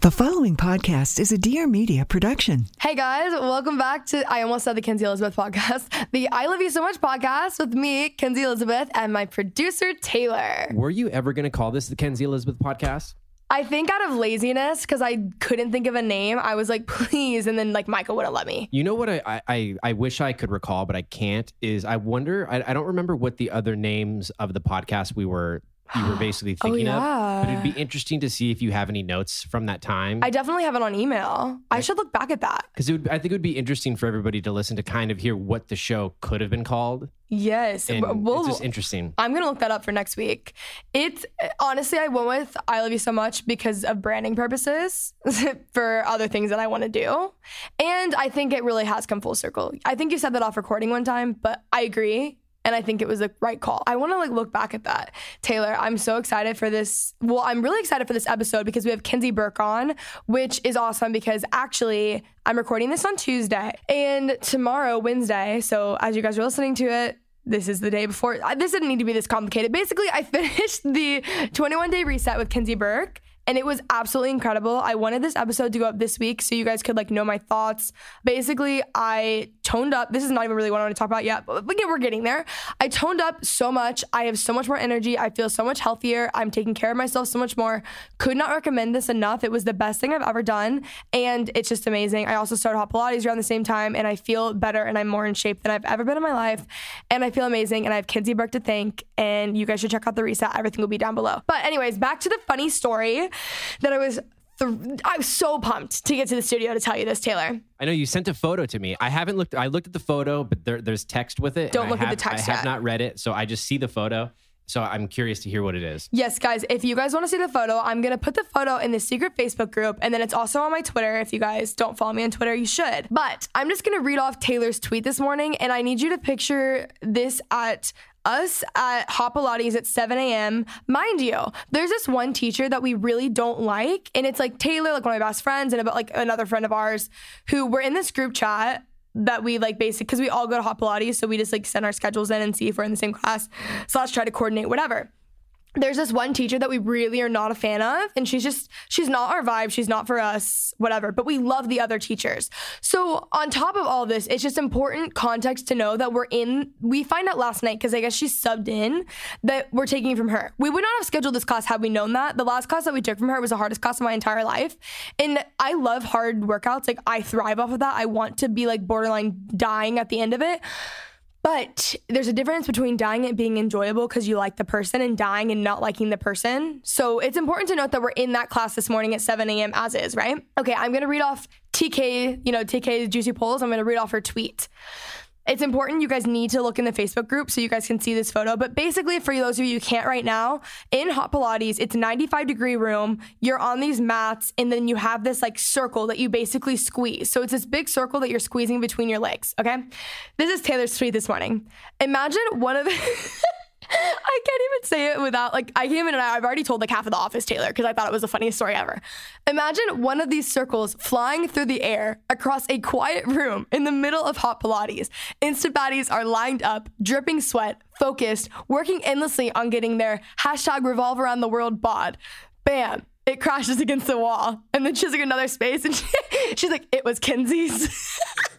The following podcast is a Dear Media production. Hey guys, welcome back to I almost said the Kenzie Elizabeth podcast, the I Love You So Much podcast with me, Kenzie Elizabeth, and my producer Taylor. Were you ever going to call this the Kenzie Elizabeth podcast? I think out of laziness, because I couldn't think of a name, I was like, please, and then like Michael wouldn't let me. You know what I, I, I wish I could recall, but I can't. Is I wonder. I, I don't remember what the other names of the podcast we were you were basically oh, thinking Oh, yeah. of. But it'd be interesting to see if you have any notes from that time. I definitely have it on email. I should look back at that. because it would, I think it would be interesting for everybody to listen to kind of hear what the show could have been called. Yes. And We'll- it's just interesting. I'm gonna look that up for next week. It's honestly, I went with "I Love You So Much" because of branding purposes for other things that I want to do, and I think it really has come full circle. I think you said that off recording one time, but I agree. And I think it was the right call. I want to like look back at that. Taylor, I'm so excited for this. Well, I'm really excited for this episode because we have Kenzie Burke on, which is awesome because actually I'm recording this on Tuesday and tomorrow, Wednesday. So as you guys are listening to it, this is the day before. This didn't need to be this complicated. Basically, I finished the 21 day reset with Kenzie Burke. And it was absolutely incredible. I wanted this episode to go up this week so you guys could like know my thoughts. Basically, I toned up. This is not even really what I want to talk about yet, but, but yeah, we're getting there. I toned up so much. I have so much more energy. I feel so much healthier. I'm taking care of myself so much more. Could not recommend this enough. It was the best thing I've ever done. And it's just amazing. I also started hot Pilates around the same time and I feel better and I'm more in shape than I've ever been in my life. And I feel amazing. And I have Kenzie Burke to thank. And you guys should check out the reset. Everything will be down below. But, anyways, back to the funny story that I was. Th- I was so pumped to get to the studio to tell you this, Taylor. I know you sent a photo to me. I haven't looked. I looked at the photo, but there, there's text with it. Don't I look at the text I have yet. not read it, so I just see the photo. So I'm curious to hear what it is. Yes, guys, if you guys want to see the photo, I'm going to put the photo in the secret Facebook group. And then it's also on my Twitter. If you guys don't follow me on Twitter, you should. But I'm just going to read off Taylor's tweet this morning. And I need you to picture this at us at Hot Pilates at 7 a.m. Mind you, there's this one teacher that we really don't like. And it's like Taylor, like one of my best friends, and about like another friend of ours who we're in this group chat that we like basically because we all go to hot pilates so we just like send our schedules in and see if we're in the same class slash try to coordinate whatever there's this one teacher that we really are not a fan of and she's just she's not our vibe. She's not for us whatever but we love the other teachers. So on top of all this it's just important context to know that we're in we find out last night because i guess she subbed in that we're taking from her. We would not have scheduled this class had we known that. The last class that we took from her was the hardest class of my entire life and i love hard workouts. Like i thrive off of that. I want to be like borderline dying at the end of it but there's a difference between dying and being enjoyable because you like the person and dying and not liking the person. So it's important to note that we're in that class this morning at 7 a.m. as is, right? Okay, I'm gonna read off TK, you know, TK's Juicy Polls. I'm gonna read off her tweet. It's important you guys need to look in the Facebook group so you guys can see this photo. But basically, for those of you who can't right now, in Hot Pilates, it's a 95 degree room. You're on these mats, and then you have this like circle that you basically squeeze. So it's this big circle that you're squeezing between your legs. Okay. This is Taylor's tweet this morning. Imagine one of the. I can't even say it without like I came in and I- I've already told like half of the office Taylor because I thought it was the funniest story ever. Imagine one of these circles flying through the air across a quiet room in the middle of hot Pilates. Instant baddies are lined up, dripping sweat, focused, working endlessly on getting their hashtag revolve around the world bod. Bam. It crashes against the wall. And then she's like another space and she, she's like, it was Kenzie's.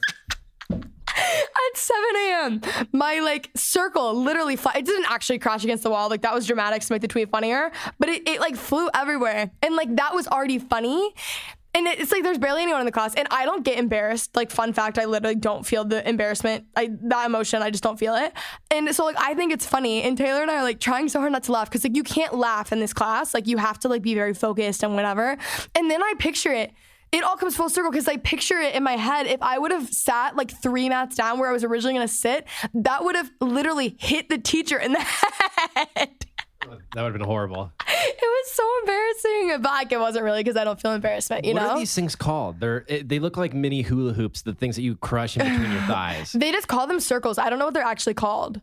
at 7 a.m. My like circle literally fly- it didn't actually crash against the wall. Like that was dramatic to make the tweet funnier, but it, it like flew everywhere. And like that was already funny. And it's like there's barely anyone in the class, and I don't get embarrassed. Like, fun fact, I literally don't feel the embarrassment, I, that emotion. I just don't feel it. And so, like, I think it's funny. And Taylor and I are like trying so hard not to laugh because, like, you can't laugh in this class. Like, you have to like be very focused and whatever. And then I picture it. It all comes full circle because I picture it in my head. If I would have sat like three mats down where I was originally going to sit, that would have literally hit the teacher in the head. That would have been horrible. It was so embarrassing, but it wasn't really because I don't feel embarrassment. You what know, are these things called? They're it, they look like mini hula hoops, the things that you crush in between your thighs. they just call them circles. I don't know what they're actually called.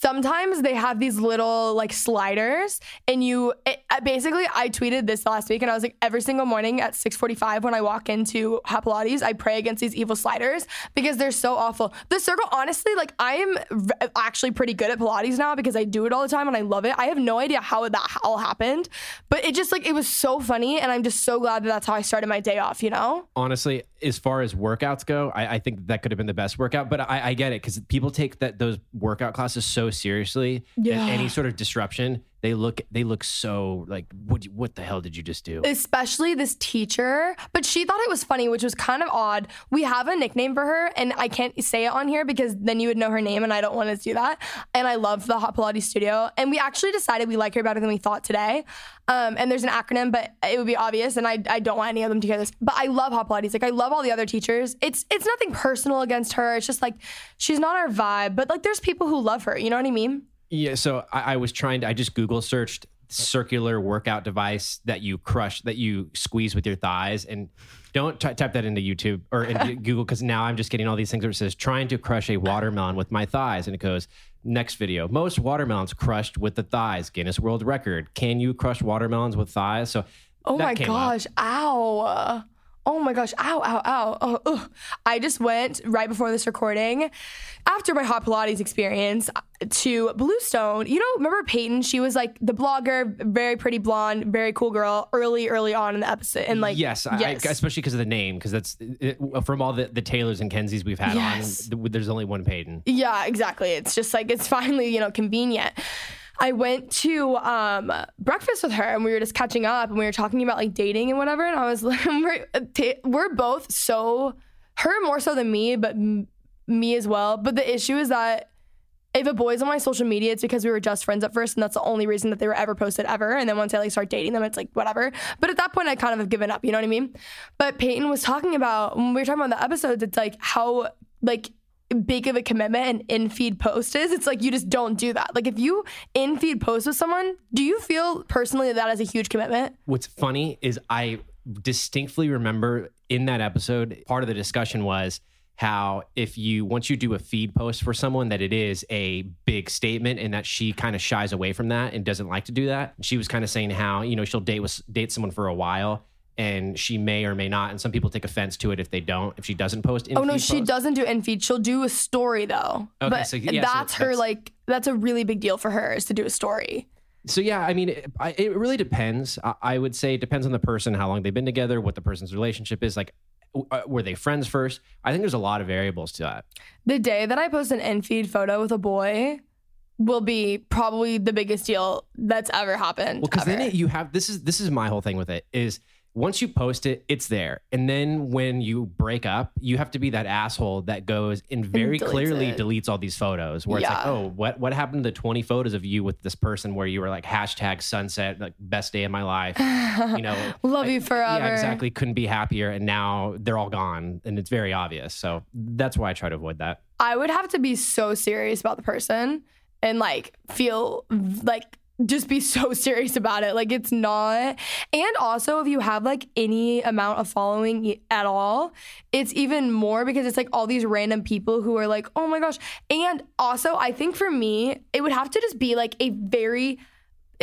Sometimes they have these little like sliders, and you it, uh, basically. I tweeted this last week, and I was like, every single morning at 6:45 when I walk into Hot Pilates, I pray against these evil sliders because they're so awful. The circle, honestly, like I am v- actually pretty good at Pilates now because I do it all the time and I love it. I have no idea how that all happened, but it just like it was so funny, and I'm just so glad that that's how I started my day off. You know. Honestly, as far as workouts go, I, I think that could have been the best workout. But I, I get it because people take that those workout classes so seriously. Yeah. any sort of disruption, they look they look so like what what the hell did you just do? especially this teacher, but she thought it was funny, which was kind of odd. We have a nickname for her, and I can't say it on here because then you would know her name, and I don't want to do that. And I love the Hot Pilates studio, and we actually decided we like her better than we thought today. Um, and there's an acronym, but it would be obvious, and I, I don't want any of them to hear this. But I love Hot Pilates. Like I love all the other teachers. It's it's nothing personal against her. It's just like she's not our vibe. But like there's people who love her. You know what I mean? Yeah, so I, I was trying to. I just Google searched circular workout device that you crush, that you squeeze with your thighs, and don't t- type that into YouTube or into Google because now I'm just getting all these things where it says trying to crush a watermelon with my thighs, and it goes next video. Most watermelons crushed with the thighs. Guinness World Record. Can you crush watermelons with thighs? So. Oh my came up. gosh. Ow. Oh my gosh. Ow, ow, ow. Oh, ugh. I just went right before this recording after my hot Pilates experience to Bluestone. You know, remember Peyton? She was like the blogger, very pretty blonde, very cool girl early, early on in the episode. And like, yes, I- I, especially because of the name, because that's it, uh, from all the, the Taylors and Kenzies we've had Yes. on. th- There's only one Peyton. Yeah, exactly. It's just like it's finally, you know, convenient. I went to um, breakfast with her and we were just catching up and we were talking about like dating and whatever. And I was like, we're, we're both so, her more so than me, but m- me as well. But the issue is that if a boy's on my social media, it's because we were just friends at first, and that's the only reason that they were ever posted ever. And then once I like start dating them, it's like whatever. But at that point, I kind of have given up. You know what I mean? But Peyton was talking about when we were talking about the episodes. It's like how like big of a commitment an in feed post is. It's like you just don't do that. Like if you in feed post with someone, do you feel personally that that is a huge commitment? What's funny is I distinctly remember in that episode, part of the discussion was how if you once you do a feed post for someone that it is a big statement and that she kind of shies away from that and doesn't like to do that. She was kind of saying how, you know, she'll date with date someone for a while and she may or may not and some people take offense to it if they don't if she doesn't post in Oh no, she posts. doesn't do in feed. She'll do a story though. Okay, but so, yeah, so that's her that's- like that's a really big deal for her is to do a story. So yeah, I mean, it, it really depends. I, I would say it depends on the person, how long they've been together, what the person's relationship is. Like, uh, were they friends first? I think there's a lot of variables to that. The day that I post an in feed photo with a boy will be probably the biggest deal that's ever happened. Well, because then it, you have this is this is my whole thing with it is once you post it, it's there, and then when you break up, you have to be that asshole that goes and very deletes clearly it. deletes all these photos. Where it's like, oh, what what happened to the 20 photos of you with this person where you were like hashtag sunset, like best day of my life, you know, Love you like, forever. Yeah, exactly. Couldn't be happier, and now they're all gone, and it's very obvious. So that's why I try to avoid that. I would have to be so serious about the person and like feel like just be so serious about it. Like it's not. And also, if you have like any amount of following at all, it's even more because it's like all these random people who are like, oh my gosh. And also, I think for me, it would have to just be like a very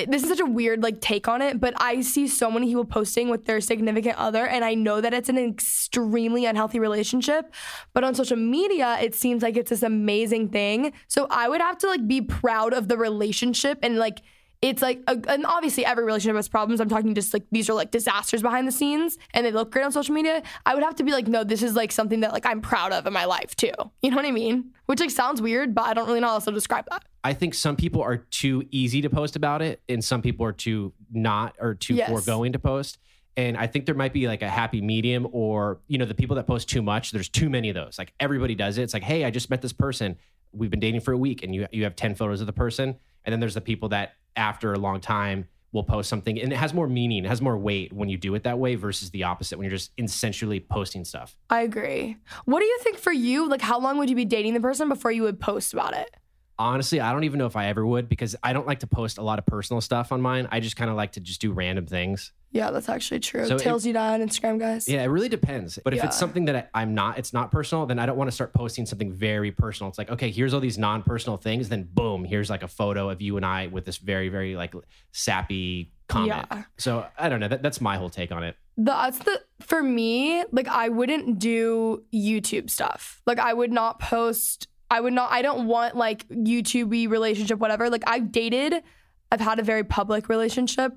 this is such a weird like take on it, but I see so many people posting with their significant other, and I know that it's an extremely unhealthy relationship. But on social media, it seems like it's this amazing thing. So I would have to like be proud of the relationship and like it's like a, and obviously every relationship has problems i'm talking just like these are like disasters behind the scenes and they look great on social media i would have to be like no this is like something that like i'm proud of in my life too you know what i mean which like sounds weird but i don't really know how else to describe that I think some people are too easy to post about it, and some people are too not or too Yes. foregoing to post. And I think there might be like a happy medium or, you know, the people that post too much, there's too many of those. Like everybody does it. It's like, hey, I just met this person. We've been dating for a week and you you have 10 photos of the person. And then there's the people that after a long time will post something and it has more meaning, it has more weight when you do it that way versus the opposite when you're just essentially posting stuff. I agree. What do you think for you? Like, how long would you be dating the person before you would post about it? Honestly, I don't even know if I ever would because I don't like to post a lot of personal stuff on mine. I just kind of like to just do random things. Yeah, that's actually true. So Tails you die on Instagram, guys. Yeah, it really depends. But if Yeah. it's something that I, I'm not, it's not personal, then I don't want to start posting something very personal. It's like, okay, here's all these non-personal things. Then boom, here's like a photo of you and I with this very, very like sappy comment. Yeah. So I don't know. That, that's my whole take on it. That's the for me, like I wouldn't do YouTube stuff. Like I would not post I would not I don't want like YouTubey relationship, whatever. Like I've dated, I've had a very public relationship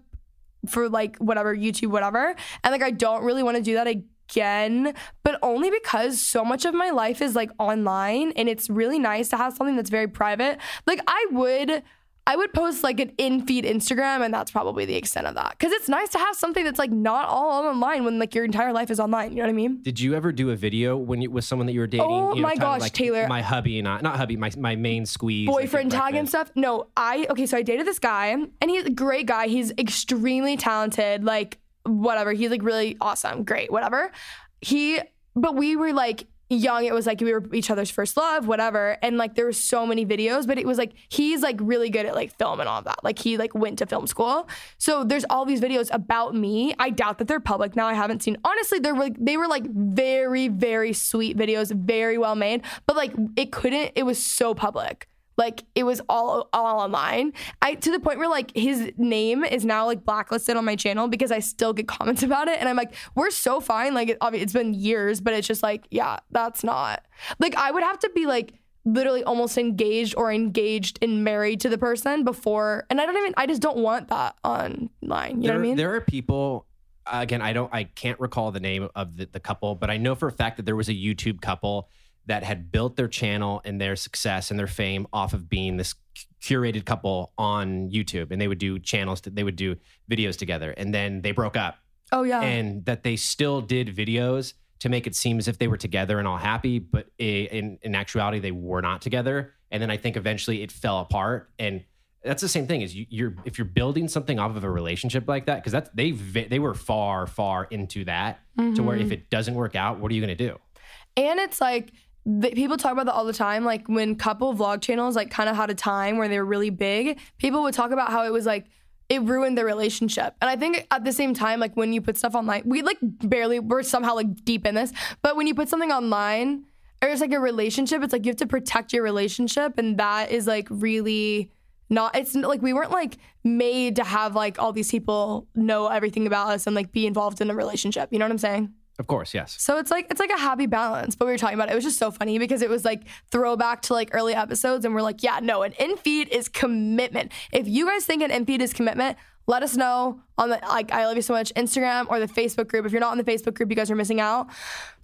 for like whatever, YouTube, whatever. And like I don't really want to do that again, but only because so much of my life is like online and it's really nice to have something that's very private. Like I would I would post like an in feed Instagram, and that's probably the extent of that. Because it's nice to have something that's like not all online when like your entire life is online. You know what I mean? Did you ever do a video when you with someone that you were dating? Oh you know, my gosh, like Taylor. My hubby and I, not hubby, my my main squeeze, Boyfriend at tag and stuff. No, I okay. So I dated this guy, and he's a great guy. He's extremely talented. Like whatever. He's like really awesome. Great. Whatever. He. But we were like young. It was like we were each other's first love. Whatever. And like there were so many videos, but it was like he's like really good at like film and all that. Like he like went to film school. So there's all these videos about me. I doubt that they're public now. I haven't seen. Honestly, they're like they were like very very sweet videos, very well made. But like it couldn't. It was so public. Like it was all all online. I to the point where like his name is now like blacklisted on my channel because I still get comments about it, and I'm like, we're so fine. Like it, obvi- it's been years, but it's just like, yeah, that's not like I would have to be like literally almost engaged or engaged and married to the person before, and I don't even I just don't want that online. You know what I mean? There are people. Again, I don't. I can't recall the name of the, the couple, but I know for a fact that there was a YouTube couple that had built their channel and their success and their fame off of being this curated couple on YouTube, and they would do channels. They would do videos together, and then they broke up, oh yeah. and that they still did videos to make it seem as if they were together and all happy, but in in actuality they were not together. And then I think eventually it fell apart, and that's the same thing. Is you, you're if you're building something off of a relationship like that, because that's they they were far far into that to where if mm-hmm. it doesn't work out, what are you going to do? And it's like people talk about that all the time. Like when couple vlog channels like kind of had a time where they were really big, people would talk about how it was like it ruined their relationship. And I think at the same time, like when you put stuff online, we like barely we're somehow like deep in this, but when you put something online or it's like a relationship, it's like you have to protect your relationship, and that is like really not it's like we weren't like made to have like all these people know everything about us and like be involved in a relationship. You know what I'm saying? Of course, yes. So it's like it's like a happy balance. But we were talking about it. It was just so funny because it was like throwback to like early episodes, and we're like, yeah, no, an in feed is commitment. If you guys think an in feed is commitment, let us know on the like I love you so much Instagram or the Facebook group. If you're not in the Facebook group, you guys are missing out.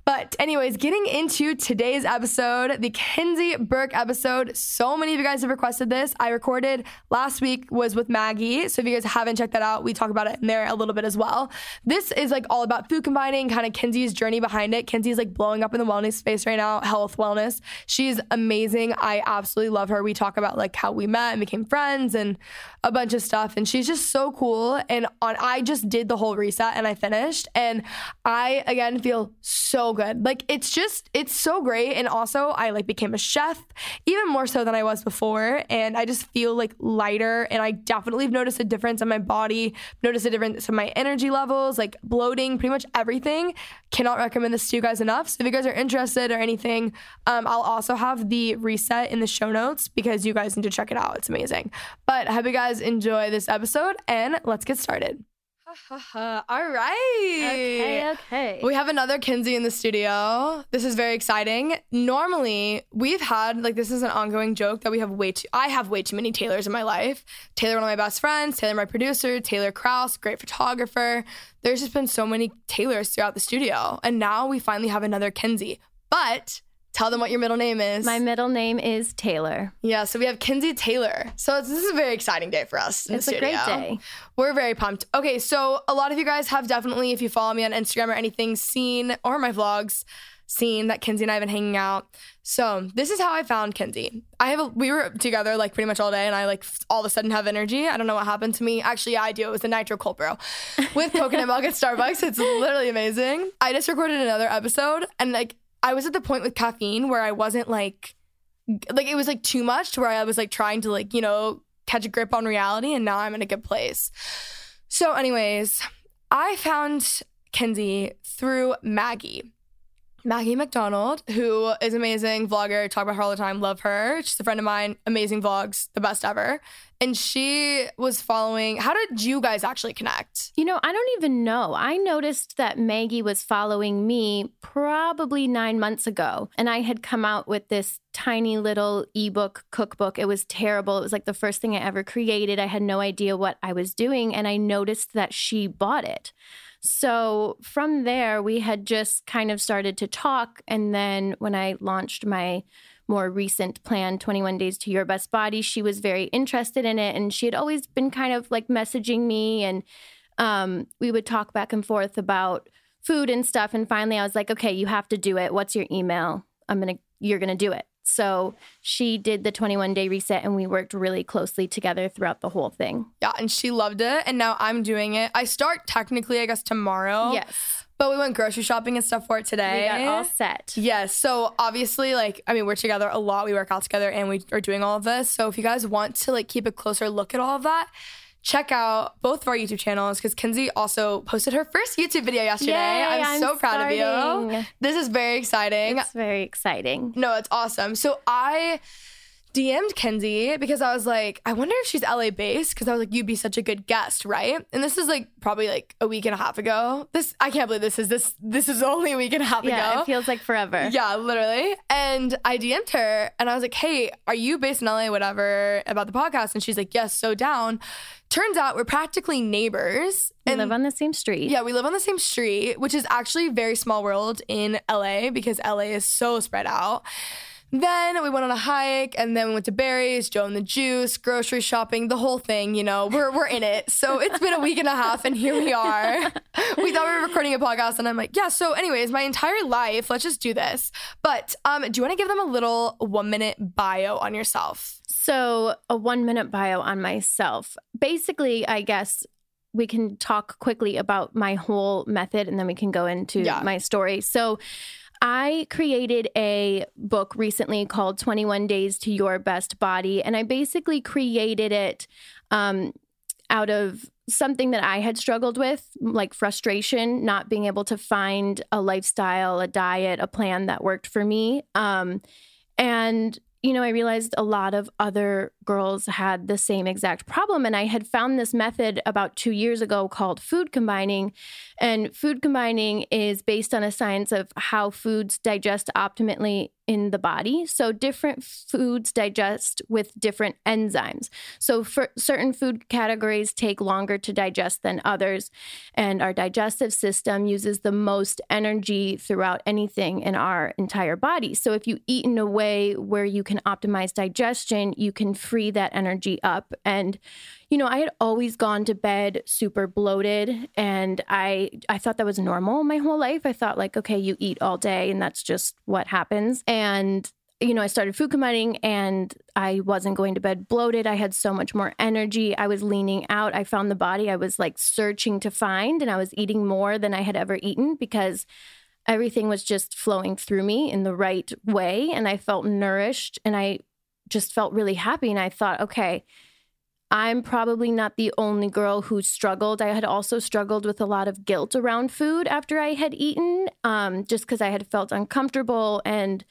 But anyways, getting into today's episode, the Kenzie Burke episode. So many of you guys have requested this. I recorded last week was with Maggie. So if you guys haven't checked that out, we talk about it in there a little bit as well. This is like all about food combining, kind of Kenzie's journey behind it. Kenzie's like blowing up in the wellness space right now, health, wellness. She's amazing. I absolutely love her. We talk about like how we met and became friends and a bunch of stuff. And she's just so cool. And on I just did the whole reset and I finished. And I again feel so good. Like it's just it's so great. And also I like became a chef, even more so than I was before. And I just feel like lighter. And I definitely have noticed a difference in my body, noticed a difference in my energy levels, like bloating, pretty much everything. Cannot recommend this to you guys enough. So if you guys are interested or anything, um, I'll also have the reset in the show notes because you guys need to check it out. It's amazing. But I hope you guys enjoy this episode and let's get started. All right. Okay, okay. We have another Kenzie in the studio. This is very exciting. Normally, we've had like this is an ongoing joke that we have way too I have way too many Taylors in my life. Taylor, one of my best friends, Taylor, my producer, Taylor Kraus, great photographer. There's just been so many Taylors throughout the studio. And now we finally have another Kenzie. But Tell them what your middle name is. My middle name is Taylor. yeah, so we have Kenzie Taylor. So it's, this is a very exciting day for us. It's a great day. We're very pumped. Okay, so a lot of you guys have definitely, if you follow me on Instagram or anything, seen or my vlogs, seen that Kenzie and I have been hanging out. So this is how I found Kenzie. I have a, we were together like pretty much all day, and I like all of a sudden have energy. I don't know what happened to me. Actually, yeah, I do. It was a nitro cold brew with coconut milk at Starbucks. It's literally amazing. I just recorded another episode, and like I was at the point with caffeine where I wasn't like like it was like too much to where I was like trying to like, you know, catch a grip on reality and now I'm in a good place. So anyways, I found Kenzie through Maggie. Maggie McDonald, who is amazing vlogger, talk about her all the time, love her. She's a friend of mine, amazing vlogs, the best ever. And she was following. How did you guys actually connect? You know, I don't even know. I noticed that Maggie was following me probably nine months ago, and I had come out with this tiny little ebook cookbook. It was terrible. It was like the first thing I ever created. I had no idea what I was doing, and I noticed that she bought it. So from there, we had just kind of started to talk. And then when I launched my more recent plan, 21 Days to Your Best Body, she was very interested in it. And she had always been kind of like messaging me, and um, we would talk back and forth about food and stuff. And finally, I was like, okay, you have to do it. What's your email? I'm going to, you're going to do it. So she did the 21 day reset, and we worked really closely together throughout the whole thing. Yeah, and she loved it. And now I'm doing it. I start technically, I guess, tomorrow. Yes. But we went grocery shopping and stuff for it today. We got all set. Yes. So obviously, like, I mean, we're together a lot. We work out together and we are doing all of this. So if you guys want to like keep a closer look at all of that, check out both of our YouTube channels because Kenzie also posted her first YouTube video yesterday. Yay, I'm, I'm so proud of you. This is very exciting. It's very exciting. No, it's awesome. So I DM'd Kenzie because I was like, I wonder if she's LA based because I was like, you'd be such a good guest, right? And this is like probably like a week and a half ago. This I can't believe this is this this is only a week and a half Yeah, ago. it feels like forever. Yeah, literally. And I DM'd her and I was like, hey, are you based in LA, whatever, about the podcast? And she's like, yes, so down. Turns out we're practically neighbors. We and live on the same street. yeah, we live on the same street, which is actually a very small world in LA because LA is so spread out. Then we went on a hike and then we went to Barry's, Joe and the Juice, grocery shopping, the whole thing, you know, we're, we're in it. So it's been a week and a half and here we are. We thought we were recording a podcast and I'm like, yeah, so anyways, my entire life, let's just do this. But um, do you want to give them a little one minute bio on yourself? So, a one minute bio on myself. Basically, I guess we can talk quickly about my whole method and then we can go into Yeah. my story. So, I created a book recently called 21 Days to Your Best Body. And I basically created it um, out of something that I had struggled with, like frustration, not being able to find a lifestyle, a diet, a plan that worked for me. Um, and you know, I realized a lot of other girls had the same exact problem. And I had found this method about two years ago called food combining. And food combining is based on a science of how foods digest optimally in the body. So different foods digest with different enzymes. So for certain food categories take longer to digest than others. And our digestive system uses the most energy throughout anything in our entire body. So if you eat in a way where you can optimize digestion, you can free that energy up. And you know, I had always gone to bed super bloated and I I thought that was normal my whole life. I thought like, okay, you eat all day and that's just what happens. And you know, I started food combining and I wasn't going to bed bloated. I had so much more energy. I was leaning out. I found the body I was like searching to find and I was eating more than I had ever eaten because everything was just flowing through me in the right way and I felt nourished and I just felt really happy and I thought, okay, I'm probably not the only girl who struggled. I had also struggled with a lot of guilt around food after I had eaten, um, just because I had felt uncomfortable. And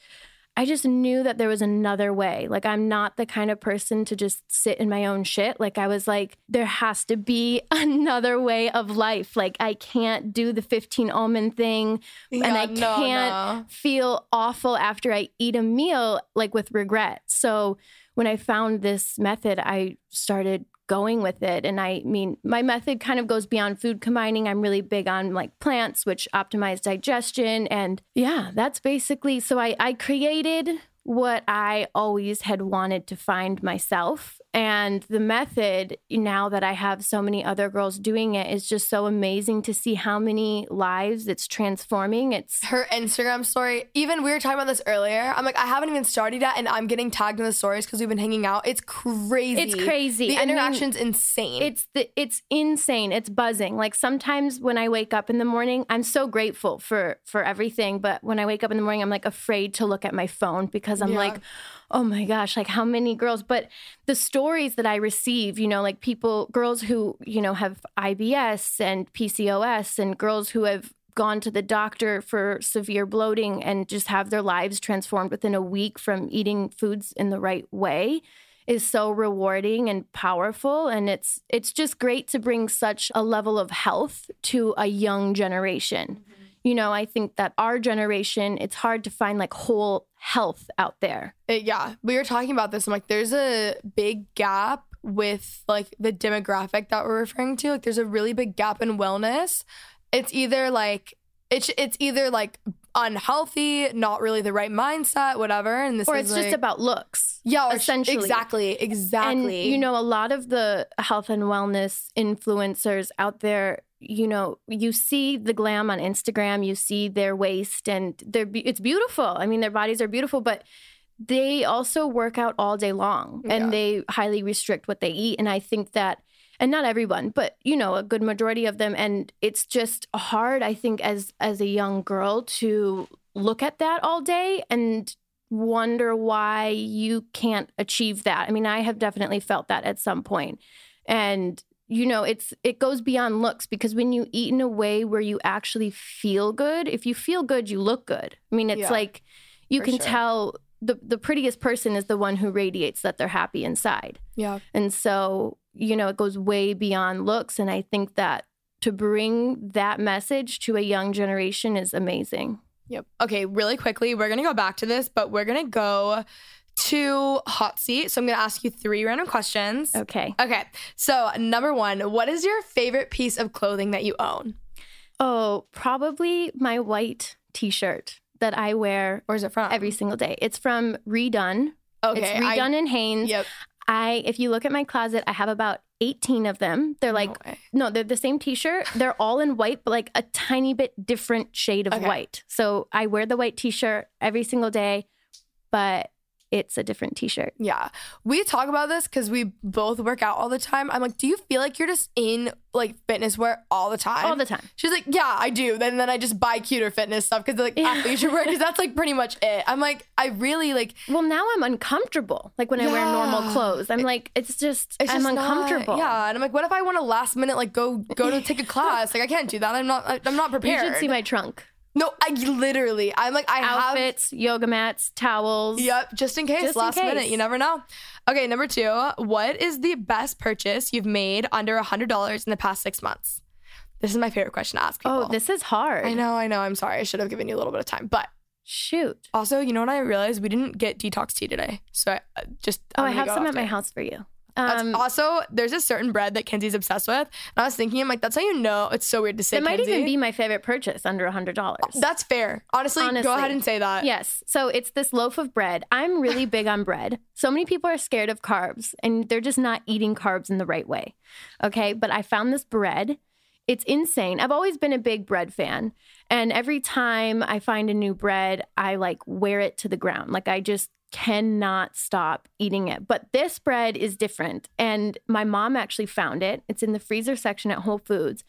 I just knew that there was another way. Like, I'm not the kind of person to just sit in my own shit. Like, I was like, there has to be another way of life. Like, I can't do the 15 almond thing. and I no, can't no. feel awful after I eat a meal, like with regret. So, when I found this method, I started going with it. And I mean, my method kind of goes beyond food combining. I'm really big on like plants, which optimize digestion. And yeah, that's basically so I, I created what I always had wanted to find myself. And the method, now that I have so many other girls doing it, is just so amazing to see how many lives it's transforming. It's her Instagram story. Even we were talking about this earlier. I'm like, I haven't even started yet, and I'm getting tagged in the stories because we've been hanging out. It's crazy. It's crazy. The I mean, interaction's insane. It's the it's insane. It's buzzing. Like sometimes when I wake up in the morning, I'm so grateful for for everything, but when I wake up in the morning, I'm like afraid to look at my phone because I'm Yeah. like, "Oh my gosh, like how many girls?" But the stories that I receive, you know, like people girls who, you know, have IBS and PCOS and girls who have gone to the doctor for severe bloating and just have their lives transformed within a week from eating foods in the right way is so rewarding and powerful and it's it's just great to bring such a level of health to a young generation. Mm-hmm. You know, I think that our generation it's hard to find like whole health out there. Uh, yeah, we were talking about this. I'm like, there's a big gap with like the demographic that we're referring to. Like, there's a really big gap in wellness. It's either like it's it's either like unhealthy, not really the right mindset, whatever. And this Or it's just about looks. yeah, essentially. exactly, exactly. And you know, a lot of the health and wellness influencers out there, you know, you see the glam on Instagram, you see their waist, and they're it's beautiful. I mean, their bodies are beautiful, but they also work out all day long Yeah. and they highly restrict what they eat. And I think that, and not everyone, but you know, a good majority of them. And it's just hard, I think, as as a young girl to look at that all day and wonder why you can't achieve that. I mean, I have definitely felt that at some. And you know, it's it goes beyond looks because when you eat in a way where you actually feel good, if you feel good, you look good. I mean, it's Yeah, like you can sure. tell the the prettiest person is the one who radiates that they're happy inside. yeah, And so, you know, it goes way beyond looks and I think that to bring that message to a young generation is amazing. Yep. Okay, really quickly, we're gonna go back to this, but we're gonna go to hot seat. So I'm gonna ask you three random questions. Okay. Okay. So number one, what is your favorite piece of clothing that you own? Oh, probably my white t-shirt that I wear Where's it from? every single day. It's from Redone. Okay. it's Redone in Hanes. Yep. I if you look at my closet, I have about 18 of them. They're like way. no, they're the same t-shirt. They're all in white, but like a tiny bit different shade of Okay. white. So I wear the white t-shirt every single day, but it's a different t-shirt. Yeah. We talk about this because we both work out all the time. I'm like, do you feel like you're just in like fitness wear all the time? All the time. She's like, yeah, I do. Then then I just buy cuter fitness stuff because like athleisure wear because that's like pretty much it. I'm like, I really like. Well, now I'm uncomfortable. Like when I wear normal clothes, I'm like, it's just, It's I'm just not- uncomfortable. yeah, and I'm like, what if I want to last minute like go go to take a class? Like I can't do that. I'm not. I'm not prepared." You should see my trunk. No, I literally. I'm like, I have. Outfits, yoga mats, towels. Yep, just in case, Just in last minute. You never know. Okay, number two. What is the best purchase you've made under a hundred dollars in the past six months? This is my favorite question to ask people. Oh, this is hard. I know, I know. I'm sorry. I should have given you a little bit of time, but Shoot. also, you know what I realized? We didn't get detox tea today, so I uh, just. Oh, I have some at my house for you. That's Um, also, there's a certain bread that Kenzie's obsessed with, and I was thinking, I'm like, that's how you know. It's so weird to say. It might even be my favorite purchase under a hundred dollars. That's fair. Honestly, Honestly. go ahead and say that. Yes. So it's this loaf of bread. I'm really big on bread. So many people are scared of carbs and they're just not eating carbs in the right way. Okay. But I found this bread. It's insane. I've always been a big bread fan. And every time I find a new bread, I like wear it to the ground. Like I just cannot stop eating it. But this bread is different. And my mom actually found it. It's in the freezer section at Whole Foods.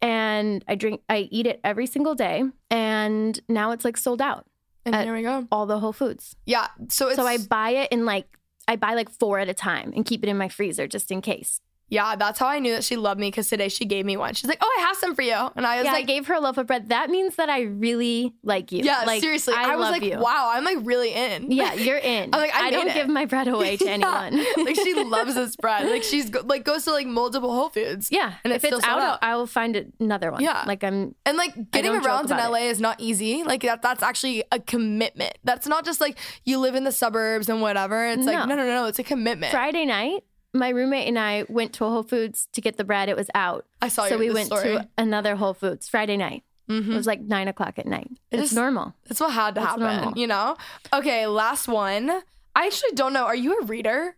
And I drink, I eat it every single day. And now it's like sold out And At- here we go. all the Whole Foods. Yeah. So it's So I buy it in like I buy like four at a time and keep it in my freezer just in case. Yeah. That's how I knew that she loved me because today she gave me one. She's like, "Oh, I have some for you," and I was yeah, I like, gave her a loaf of bread. That means that I really like you. "Yeah, like, seriously." I, was love like, you. "Wow, I'm like really in." Yeah, you're in. I'm like, I I don't it. give my bread away to Yeah. anyone. like she loves this bread. Like she's like goes to like multiple Whole Foods. yeah, and if it's out, out. I will find another one. Yeah. like I'm. And like getting around in LA is not easy. Like that that's actually a commitment. That's not just like you live in the suburbs and whatever. It's like No. no no no, no it's a commitment. Friday night, my roommate and I went to a Whole Foods to get the bread. It was out. I saw so we went story. to another Whole Foods Friday night. Mm-hmm. It was like nine o'clock at night. It it's normal. That's what had to That's happen, normal. you know? Okay, last one. I actually don't know. Are you a reader?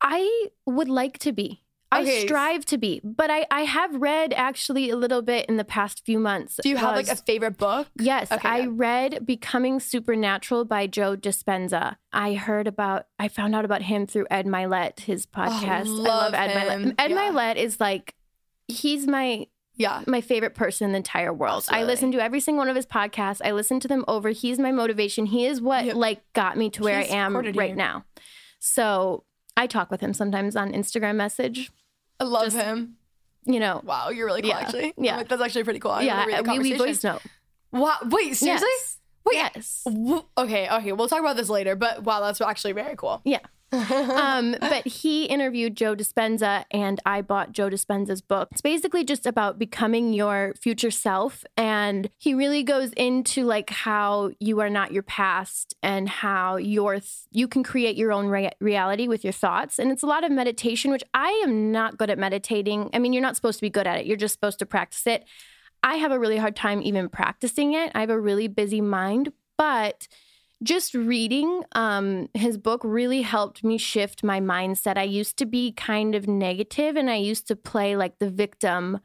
I would like to be. Okay. I strive to be, but I, I have read actually a little bit in the past few months. Do you have like a favorite book? Yes, Okay, I good. read Becoming Supernatural by Joe Dispenza. I heard about, I found out about him through Ed Mylett, his oh, podcast. I Oh, love love Ed him. Mylett. Ed Yeah. Mylett is like, he's my Yeah. my favorite person in the entire world. I listen to every single one of his podcasts. I listen to them over. He's my motivation. He is what Yep. like got me to where He I am right you. now. So I talk with him sometimes on Instagram message. I love Just- him. You know, Wow, you're really cool Yeah. actually. Yeah. Like, that's actually pretty cool. I yeah, we, we voice note. Wow. Wait, seriously? Yes. Wait. Yes. W- Okay, okay. We'll talk about this later, but wow, that's actually very cool. Yeah. um, but he interviewed Joe Dispenza, and I bought Joe Dispenza's book. It's basically just about becoming your future self, and he really goes into like how you are not your past and how your th- you can create your own rea- reality with your thoughts. And it's a lot of meditation, which I am not good at meditating. I mean, you're not supposed to be good at it; you're just supposed to practice it. I have a really hard time even practicing it. I have a really busy mind, but just reading um, his book really helped me shift my mindset. I used to be kind of negative and I used to play like the victim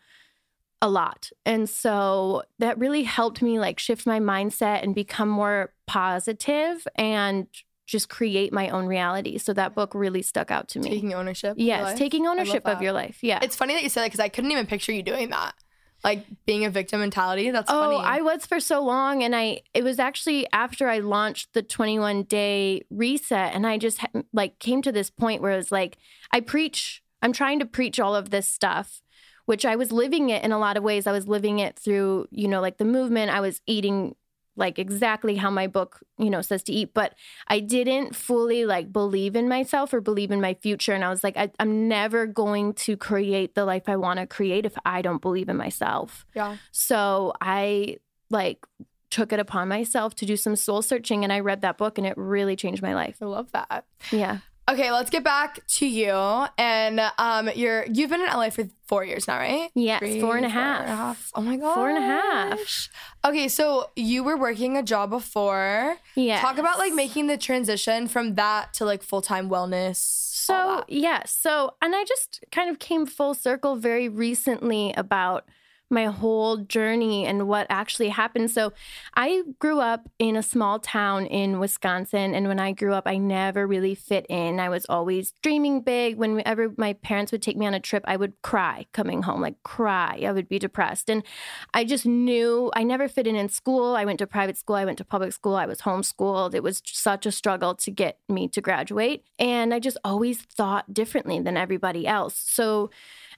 a lot. And so that really helped me like shift my mindset and become more positive and just create my own reality. So that book really stuck out to me. Taking ownership. yes, taking ownership of your life. Yeah. It's funny that you said that because I couldn't even picture you doing that. Like being a victim mentality. That's Oh, funny. I was for so long, and I it was actually after I launched the 21 day reset, and I just like came to this point where it was like I preach. I'm trying to preach all of this stuff, which I was living it in a lot of ways. I was living it through you know like the movement. I was eating like exactly how my book you know says to eat, but I didn't fully like believe in myself or believe in my future, and I was like I, I'm never going to create the life I want to create if I don't believe in myself. yeah. So I like took it upon myself to do some soul searching and I read that book and it really changed my life. I love that. Yeah. Okay, let's get back to you. And um, you're you've been in LA for four years now, right? Yes, Three, four and a four half. Oh my god, Four and a half. Okay, so you were working a job before. Yeah. Talk about like making the transition from that to like full time wellness. So, yeah. So, and I just kind of came full circle very recently about my whole journey and what actually happened. So, I grew up in a small town in Wisconsin. And when I grew up, I never really fit in. I was always dreaming big. Whenever my parents would take me on a trip, I would cry coming home, like cry. I would be depressed. And I just knew I never fit in in school. I went to private school, I went to public school, I was homeschooled. It was such a struggle to get me to graduate. And I just always thought differently than everybody else. So,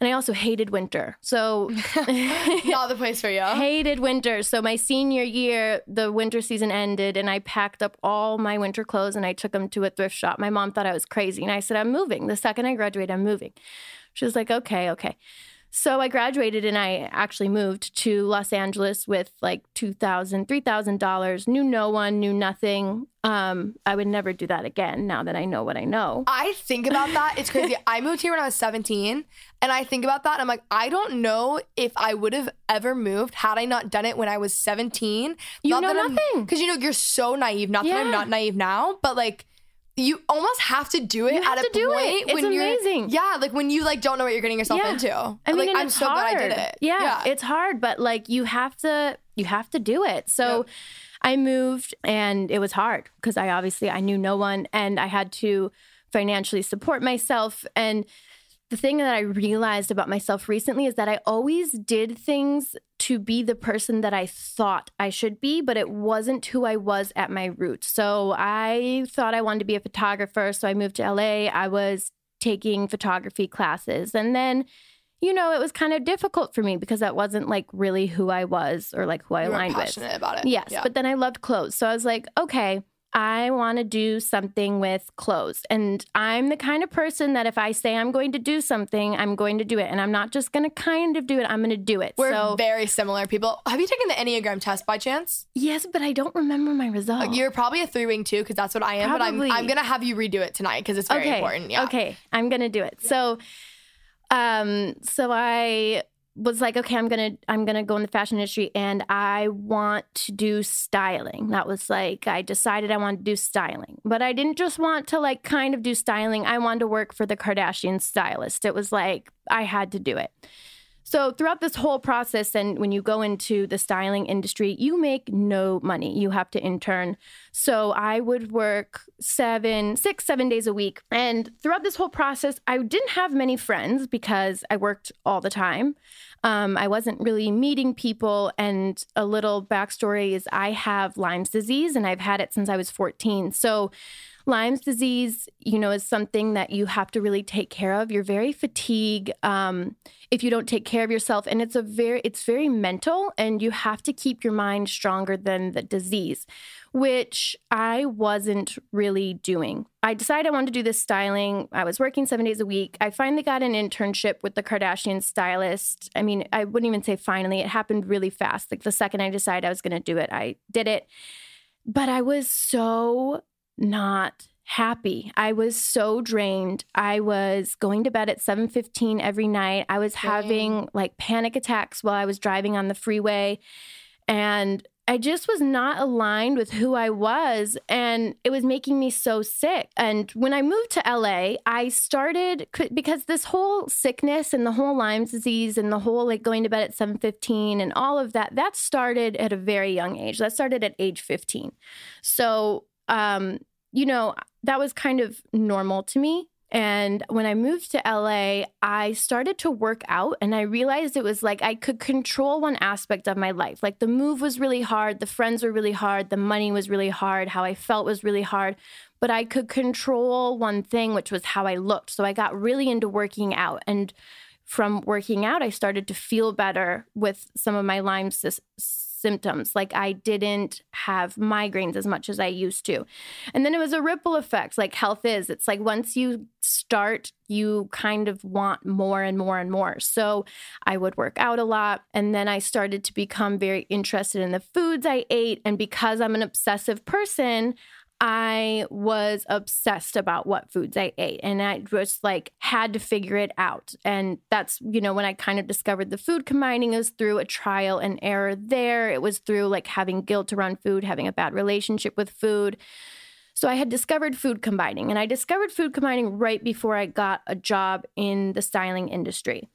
and I also hated winter. So, not the place for you. hated winter. So, my senior year, the winter season ended, and I packed up all my winter clothes and I took them to a thrift shop. My mom thought I was crazy. And I said, I'm moving. The second I graduate, I'm moving. She was like, okay, okay. So I graduated and I actually moved to Los Angeles with like $2,000, $3,000, knew no one, knew nothing. Um, I would never do that again now that I know what I know. I think about that. It's crazy. I moved here when I was 17, and I think about that. And I'm like, I don't know if I would have ever moved had I not done it when I was 17. You know nothing. Because you know, you're so naive. Not that I'm not naive now, but like, you almost have to do it at a it. point It's when you're amazing. yeah, like when you like don't know what you're getting yourself Yeah. into. I mean, like, I'm so glad I did hard. it. Yeah, it's hard, but like you have to, you have to do it. So. I moved, and it was hard because I obviously I knew no one, and I had to financially support myself. And the thing that I realized about myself recently is that I always did things to be the person that I thought I should be, but it wasn't who I was at my root. So I thought I wanted to be a photographer. So I moved to LA. I was taking photography classes. And then, you know, it was kind of difficult for me because that wasn't like really who I was or like who I You aligned with. passionate about it. Yes, Yeah. but then I loved clothes. So I was like, okay, I want to do something with clothes. And I'm the kind of person that if I say I'm going to do something, I'm going to do it. And I'm not just going to kind of do it, I'm going to do it. We're so, very similar people. Have you taken the Enneagram test by chance? yes, but I don't remember my result. You're probably a three wing too, because that's what I am. Probably. But I'm I'm gonna have you redo it tonight because it's very okay. important. Yeah. Okay, I'm gonna do it. So, um, so I was like, okay, I'm gonna I'm gonna go in the fashion industry, and I want to do styling. That was like I decided I wanted to do styling, but I didn't just want to like kind of do styling. I wanted to work for the Kardashian stylist. It was like I had to do it. So throughout this whole process, and when you go into the styling industry, you make no money. You have to intern. So I would work seven, six, seven days a week. And throughout this whole process, I didn't have many friends because I worked all the time. Um, I wasn't really meeting people. And a little backstory is I have Lyme's disease and I've had it since I was 14. So Lyme's disease, you know, is something that you have to really take care of. You're very fatigued um, if you don't take care of yourself, and it's a very, it's very mental, and you have to keep your mind stronger than the disease, which I wasn't really doing. I decided I wanted to do this styling. I was working seven days a week. I finally got an internship with the Kardashian stylist. I mean, I wouldn't even say finally; it happened really fast. Like the second I decided I was going to do it, I did it. But I was so not happy. I was so drained. I was going to bed at 7:15 every night. I was having like panic attacks while I was driving on the freeway and I just was not aligned with who I was and it was making me so sick. And when I moved to LA, I started because this whole sickness and the whole Lyme's disease and the whole like going to bed at 7:15 and all of that that started at a very young age. That started at age 15. So, um you know, that was kind of normal to me. And when I moved to LA, I started to work out and I realized it was like I could control one aspect of my life. Like the move was really hard, the friends were really hard, the money was really hard, how I felt was really hard. But I could control one thing, which was how I looked. So I got really into working out. And from working out, I started to feel better with some of my Lyme symptoms. Like I didn't have migraines as much as I used to. And then it was a ripple effect, like health is. It's like once you start, you kind of want more and more and more. So I would work out a lot. And then I started to become very interested in the foods I ate. And because I'm an obsessive person, I was obsessed about what foods I ate and I just like had to figure it out. And that's, you know, when I kind of discovered the food combining is through a trial and error there. It was through like having guilt around food, having a bad relationship with food. So I had discovered food combining and I discovered food combining right before I got a job in the styling industry.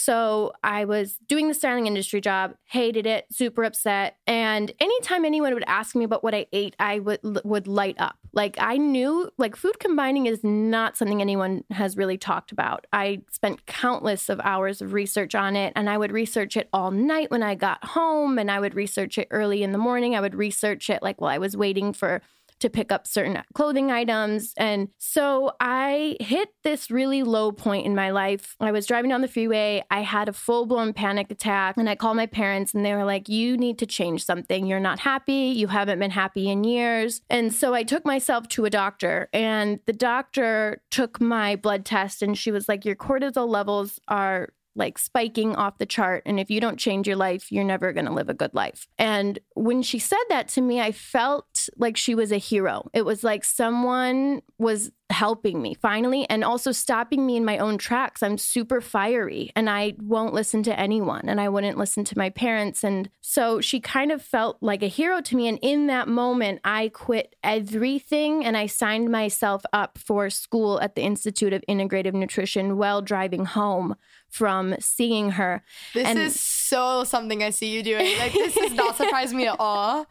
So I was doing the styling industry job, hated it, super upset. And anytime anyone would ask me about what I ate, I would would light up. Like I knew like food combining is not something anyone has really talked about. I spent countless of hours of research on it and I would research it all night when I got home and I would research it early in the morning. I would research it like while I was waiting for to pick up certain clothing items. And so I hit this really low point in my life. I was driving down the freeway. I had a full blown panic attack. And I called my parents, and they were like, You need to change something. You're not happy. You haven't been happy in years. And so I took myself to a doctor, and the doctor took my blood test, and she was like, Your cortisol levels are like spiking off the chart. And if you don't change your life, you're never going to live a good life. And when she said that to me, I felt like she was a hero. It was like someone was helping me finally and also stopping me in my own tracks. I'm super fiery and I won't listen to anyone and I wouldn't listen to my parents. And so she kind of felt like a hero to me. And in that moment, I quit everything and I signed myself up for school at the Institute of Integrative Nutrition while driving home from seeing her. This And- is so something I see you doing. Like this does not surprise me at all.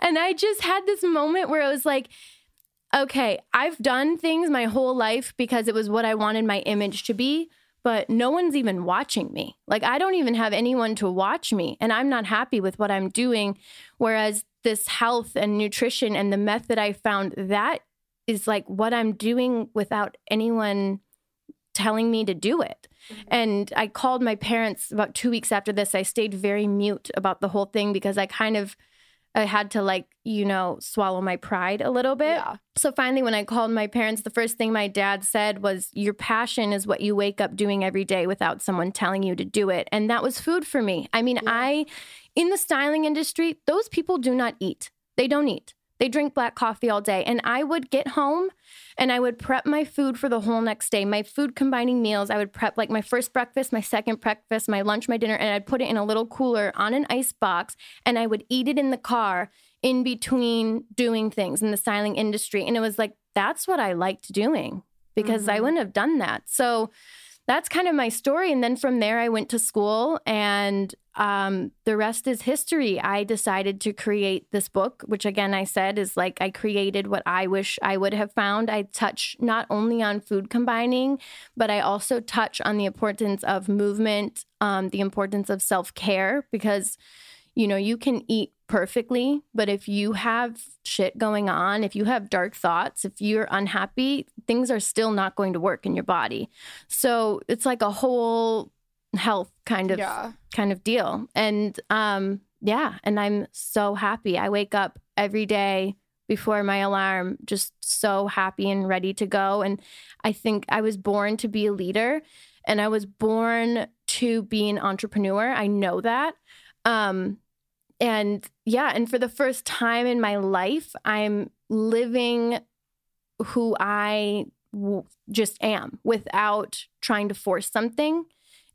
and I just had this moment where it was like, okay, I've done things my whole life because it was what I wanted my image to be, but no one's even watching me. Like, I don't even have anyone to watch me, and I'm not happy with what I'm doing. Whereas this health and nutrition and the method I found, that is like what I'm doing without anyone telling me to do it. Mm-hmm. And I called my parents about two weeks after this. I stayed very mute about the whole thing because I kind of I had to like, you know, swallow my pride a little bit. Yeah. So finally, when I called my parents, the first thing my dad said was, Your passion is what you wake up doing every day without someone telling you to do it. And that was food for me. I mean, I, in the styling industry, those people do not eat, they don't eat. They drink black coffee all day. And I would get home and I would prep my food for the whole next day. My food combining meals, I would prep like my first breakfast, my second breakfast, my lunch, my dinner, and I'd put it in a little cooler on an ice box and I would eat it in the car in between doing things in the styling industry. And it was like, that's what I liked doing because I mm-hmm. wouldn't have done that. So that's kind of my story. And then from there, I went to school, and um, the rest is history. I decided to create this book, which again, I said is like I created what I wish I would have found. I touch not only on food combining, but I also touch on the importance of movement, um, the importance of self care, because you know, you can eat perfectly, but if you have shit going on, if you have dark thoughts, if you're unhappy, things are still not going to work in your body. So it's like a whole health kind of Yeah. kind of deal. And um yeah, and I'm so happy. I wake up every day before my alarm just so happy and ready to go and I think I was born to be a leader and I was born to be an entrepreneur. I know that. Um and yeah, and for the first time in my life, I'm living who I w- just am without trying to force something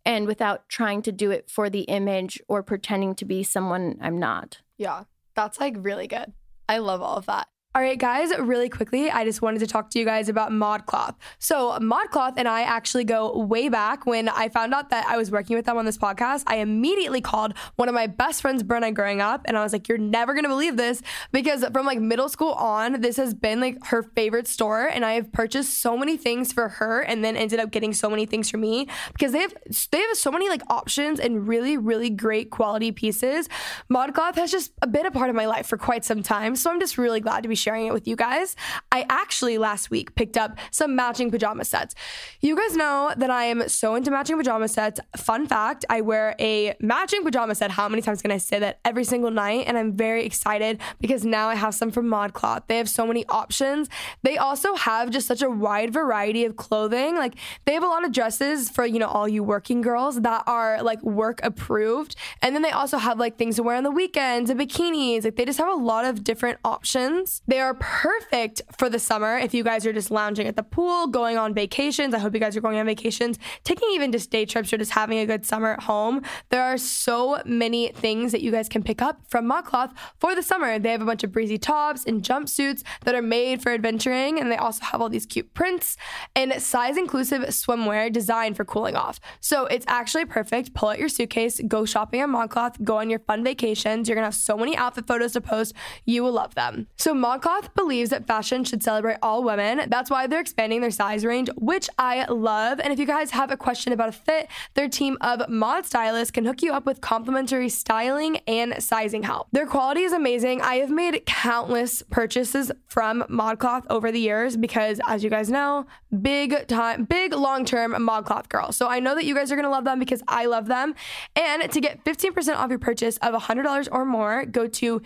and without trying to do it for the image or pretending to be someone I'm not. Yeah, that's like really good. I love all of that. All right, guys, really quickly, I just wanted to talk to you guys about ModCloth. So, ModCloth and I actually go way back. When I found out that I was working with them on this podcast, I immediately called one of my best friends, Brenna, growing up, and I was like, You're never gonna believe this because from like middle school on, this has been like her favorite store, and I have purchased so many things for her and then ended up getting so many things for me because they have they have so many like options and really, really great quality pieces. ModCloth has just been a part of my life for quite some time, so I'm just really glad to be sharing it with you guys. I actually last week picked up some matching pajama sets. You guys know that I am so into matching pajama sets. Fun fact, I wear a matching pajama set. How many times can I say that every single night? And I'm very excited because now I have some from ModCloth. They have so many options. They also have just such a wide variety of clothing. Like they have a lot of dresses for, you know, all you working girls that are like work approved. And then they also have like things to wear on the weekends and bikinis. Like they just have a lot of different options. Are perfect for the summer if you guys are just lounging at the pool, going on vacations. I hope you guys are going on vacations, taking even just day trips or just having a good summer at home. There are so many things that you guys can pick up from ModCloth for the summer. They have a bunch of breezy tops and jumpsuits that are made for adventuring, and they also have all these cute prints and size inclusive swimwear designed for cooling off. So it's actually perfect. Pull out your suitcase, go shopping on ModCloth, go on your fun vacations. You're gonna have so many outfit photos to post. You will love them. So ModCloth believes that fashion should celebrate all women. That's why they're expanding their size range, which I love. And if you guys have a question about a fit, their team of mod stylists can hook you up with complimentary styling and sizing help. Their quality is amazing. I have made countless purchases from ModCloth over the years because, as you guys know, big time, big long term ModCloth girl. So I know that you guys are gonna love them because I love them. And to get 15% off your purchase of $100 or more, go to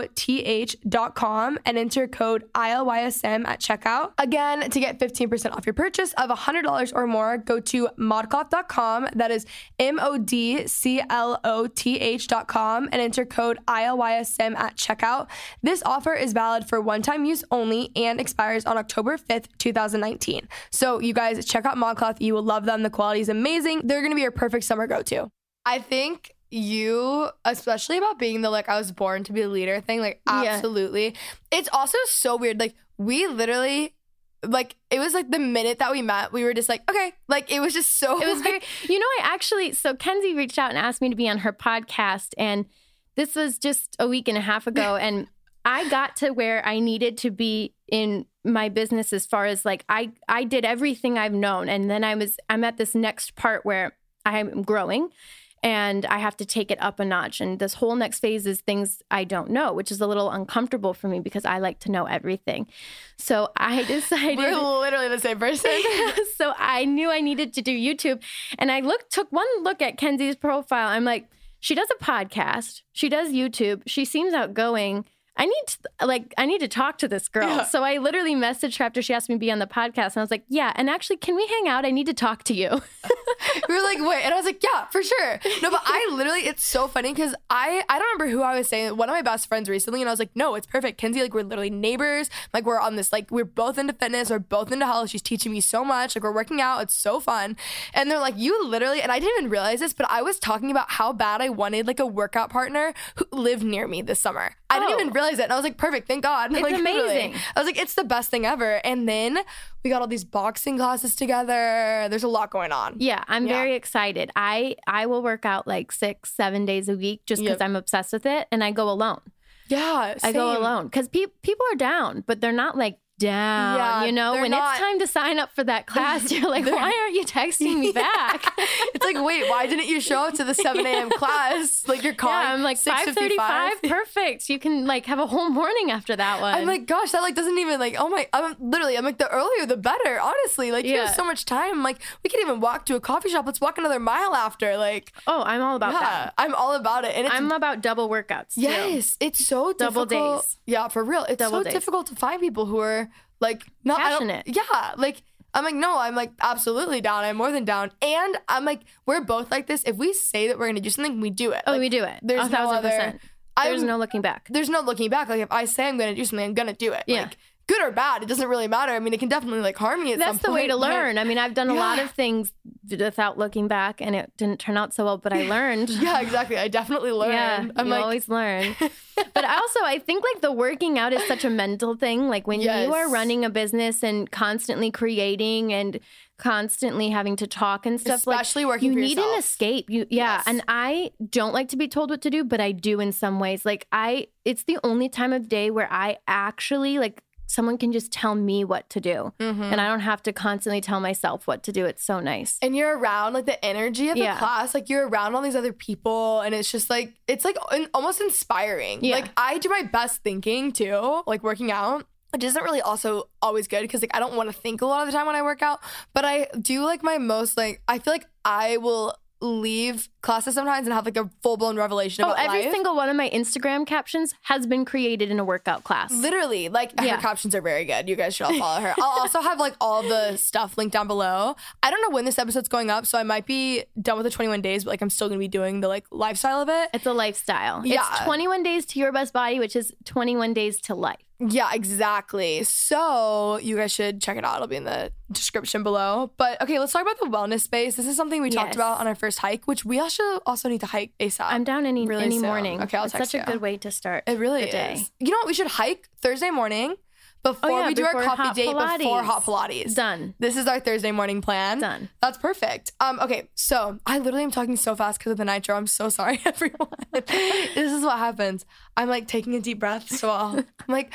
modcloth.com and enter code ILYSM at checkout. Again, to get 15% off your purchase of $100 or more, go to modcloth.com. That is M O D C L O T H.com and enter code ILYSM at checkout. This offer is valid for one time use only and expires on October 5th, 2019. So, you guys, check out ModCloth. You will love them. The quality is amazing. They're going to be your perfect summer go to. I think you, especially about being the like, I was born to be a leader thing, like, Yeah. absolutely. It's also so weird. Like, we literally, like, it was like the minute that we met, we were just like, okay. Like, it was just so, It was very, you know, I actually, so Kenzie reached out and asked me to be on her podcast. And this was just a week and a half ago. And I got to where I needed to be in my business as far as like, I, I did everything I've known. And then I was, I'm at this next part where I'm growing and I have to take it up a notch. And this whole next phase is things I don't know, which is a little uncomfortable for me because I like to know everything. So I decided. we're literally the same person. so I knew I needed to do YouTube. And I looked took one look at Kenzie's profile. I'm like, She does a podcast. She does YouTube. She seems outgoing. I need to, like I need to talk to this girl. Yeah. So I literally messaged her after she asked me to be on the podcast, and I was like, "Yeah, and actually, can we hang out? I need to talk to you." we were like, wait, and I was like, yeah, for sure. No, but I literally, it's so funny because I, I don't remember who I was saying. One of my best friends recently, and I was like, no, it's perfect. Kenzie, like, we're literally neighbors. Like, we're on this, like, we're both into fitness, we're both into health. She's teaching me so much. Like, we're working out. It's so fun. And they're like, you literally, and I didn't even realize this, but I was talking about how bad I wanted like a workout partner who lived near me this summer. I didn't Oh. even realize it. And I was like, perfect, thank God. It's like, amazing. I was like, it's the best thing ever. And then we got all these boxing classes together. There's a lot going on. yeah, I'm Yeah. very excited. I I will work out like six, seven days a week just because Yep. I'm obsessed with it, and I go alone. Yeah. I go alone because pe- people are down, but they're not like down. Yeah, you know, when not- it's time to sign up for that class, you're like, why aren't you texting me back? It's like, wait, why didn't you show up to the 7 a.m. class? Like you're calling. yeah, I'm like 5:35, Perfect. You can like have a whole morning after that one. I'm like, gosh, that like doesn't even like. Oh my, I'm literally. I'm like, the earlier the better. Honestly, like you have so much time. I'm like, we can even walk to a coffee shop. Let's walk another mile after. Like, oh, I'm all about yeah, that. I'm all about it. And it's I'm about double workouts. too. yes, it's so Double days. Yeah, for real. It's Double so days. difficult to find people who are like not Passionate. Yeah, like. I'm like, no, I'm like absolutely down. I'm more than down. And I'm like, we're both like this. If we say that we're gonna do something, we do it. Oh, Like, we do it. There's a no thousand other. percent. There's I'm- no looking back. there's no looking back. Like if I say I'm gonna do something, I'm gonna do it. Yeah. Like good or bad, it doesn't really matter. I mean, it can definitely like harm some That's the way to learn. I mean, I've done a lot of things without looking back, and it didn't turn out so well, but I learned. Yeah, exactly. I definitely learned. Yeah, I'm you like, always learn. but I also, I think like the working out is such a mental thing. Like when you are running a business and constantly creating and constantly having to talk and stuff, Especially like working you need an escape. You yeah, Yes. and I don't like to be told what to do, but I do in some ways. Like I, it's the only time of day where I actually like. Someone can just tell me what to do, Mm-hmm. and I don't have to constantly tell myself what to do. It's so nice. and you're around like the energy of Yeah. the class. Like you're around all these other people, and it's just like it's like almost inspiring. Yeah. Like I do my best thinking too, like working out. Which isn't really also always good because like I don't want to think a lot of the time when I work out, but I do like my most like I feel like I will leave classes sometimes and have like a full blown revelation Oh, every life. single one of my Instagram captions has been created in a workout class. Literally, like Yeah. her captions are very good. You guys should all follow her. I'll also have like all the stuff linked down below. I don't know when this episode's going up, so I might be done with the 21 days, but like I'm still gonna be doing the like lifestyle of it. It's a lifestyle. Yeah. It's 21 days to your best body, which is 21 days to life. Yeah, exactly. So you guys should check it out. It'll be in the description below. But okay, let's talk about the wellness space. This is something we talked about on our first hike, which we also also need to hike ASAP. I'm down any Really any soon. morning. Okay, I'll it's text such a you. good way to start. It really the day. You know what? We should hike Thursday morning before Oh, yeah, we do before our coffee date before hot Pilates. Done. This is our Thursday morning plan. Done. That's perfect. Um, okay, so I literally am talking so fast because of the nitro. I'm so sorry, everyone. this is what happens. I'm like taking a deep breath. So I'll, I'm like,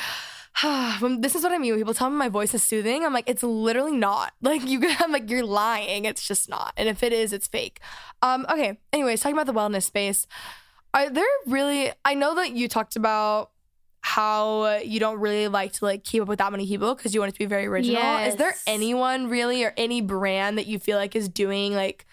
this is what I mean. When people tell me my voice is soothing, I'm like, it's literally not. Like you, I'm like, you're lying. It's just not. And if it is, it's fake. Um, okay. Anyways, talking about the wellness space. Are there really? I know that you talked about how you don't really like to like keep up with that many people because you want it to be very original. Is there anyone really or any brand that you feel like is doing like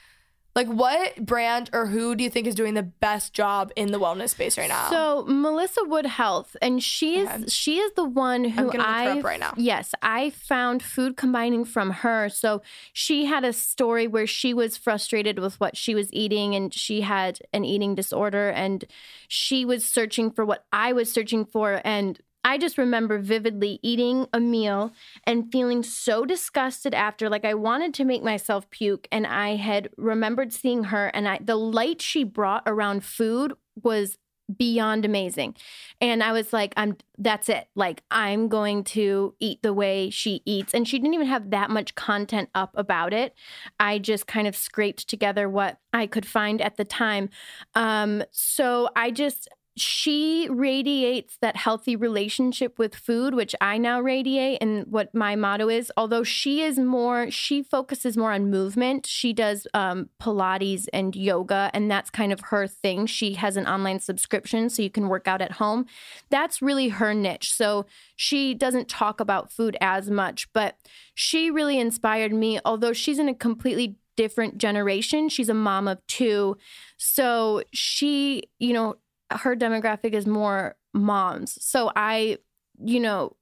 like what brand or who do you think is doing the best job in the wellness space right now? So Melissa Wood Health, and she is Okay. she is the one who gonna look her I up right now. Yes, I found food combining from her. So she had a story where she was frustrated with what she was eating, and she had an eating disorder, and she was searching for what I was searching for, and. I just remember vividly eating a meal and feeling so disgusted after like I wanted to make myself puke and I had remembered seeing her and I the light she brought around food was beyond amazing. And I was like, I'm that's it. Like I'm going to eat the way she eats. And she didn't even have that much content up about it. I just kind of scraped together what I could find at the time. Um, so I just she radiates that healthy relationship with food, which I now radiate, and what my motto is. Although she is more, she focuses more on movement. She does um, Pilates and yoga, and that's kind of her thing. She has an online subscription, so you can work out at home. That's really her niche. So she doesn't talk about food as much, but she really inspired me. Although she's in a completely different generation. She's a mom of two. So she, you know, her demographic is more moms. So I, you know,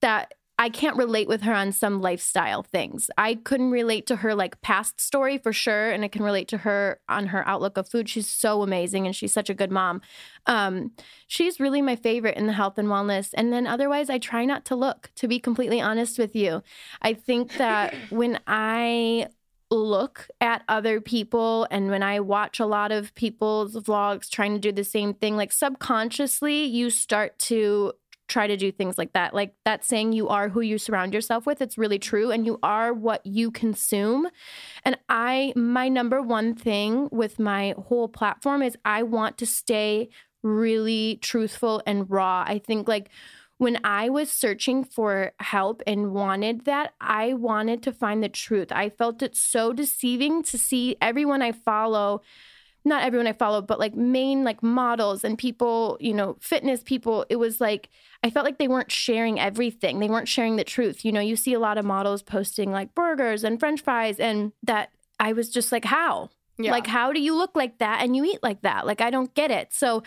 that I can't relate with her on some lifestyle things. I couldn't relate to her like past story for sure, and I can relate to her on her outlook of food. She's so amazing, and she's such a good mom. Um, she's really my favorite in the health and wellness. And then otherwise, I try not to look. To be completely honest with you, I think that when I look at other people and when I watch a lot of people's vlogs trying to do the same thing, like subconsciously, you start to try to do things like that. Like that saying, you are who you surround yourself with. It's really true. And you are what you consume. And I, my number one thing with my whole platform is I want to stay really truthful and raw. I think like, when I was searching for help and wanted that, I wanted to find the truth. I felt it so deceiving to see everyone I follow not everyone I follow, but like main like models and people, you know, fitness people, it was like I felt like they weren't sharing everything. They weren't sharing the truth. You know, you see a lot of models posting like burgers and french fries and that I was just like, how? Yeah. Like, how do you look like that and you eat like that? Like, I don't get it. So,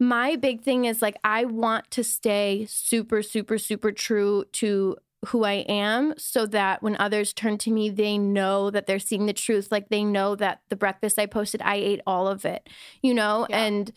my big thing is like, I want to stay super, super, super true to who I am so that when others turn to me, they know that they're seeing the truth. Like they know that the breakfast I posted, I ate all of it, you know? Yeah. And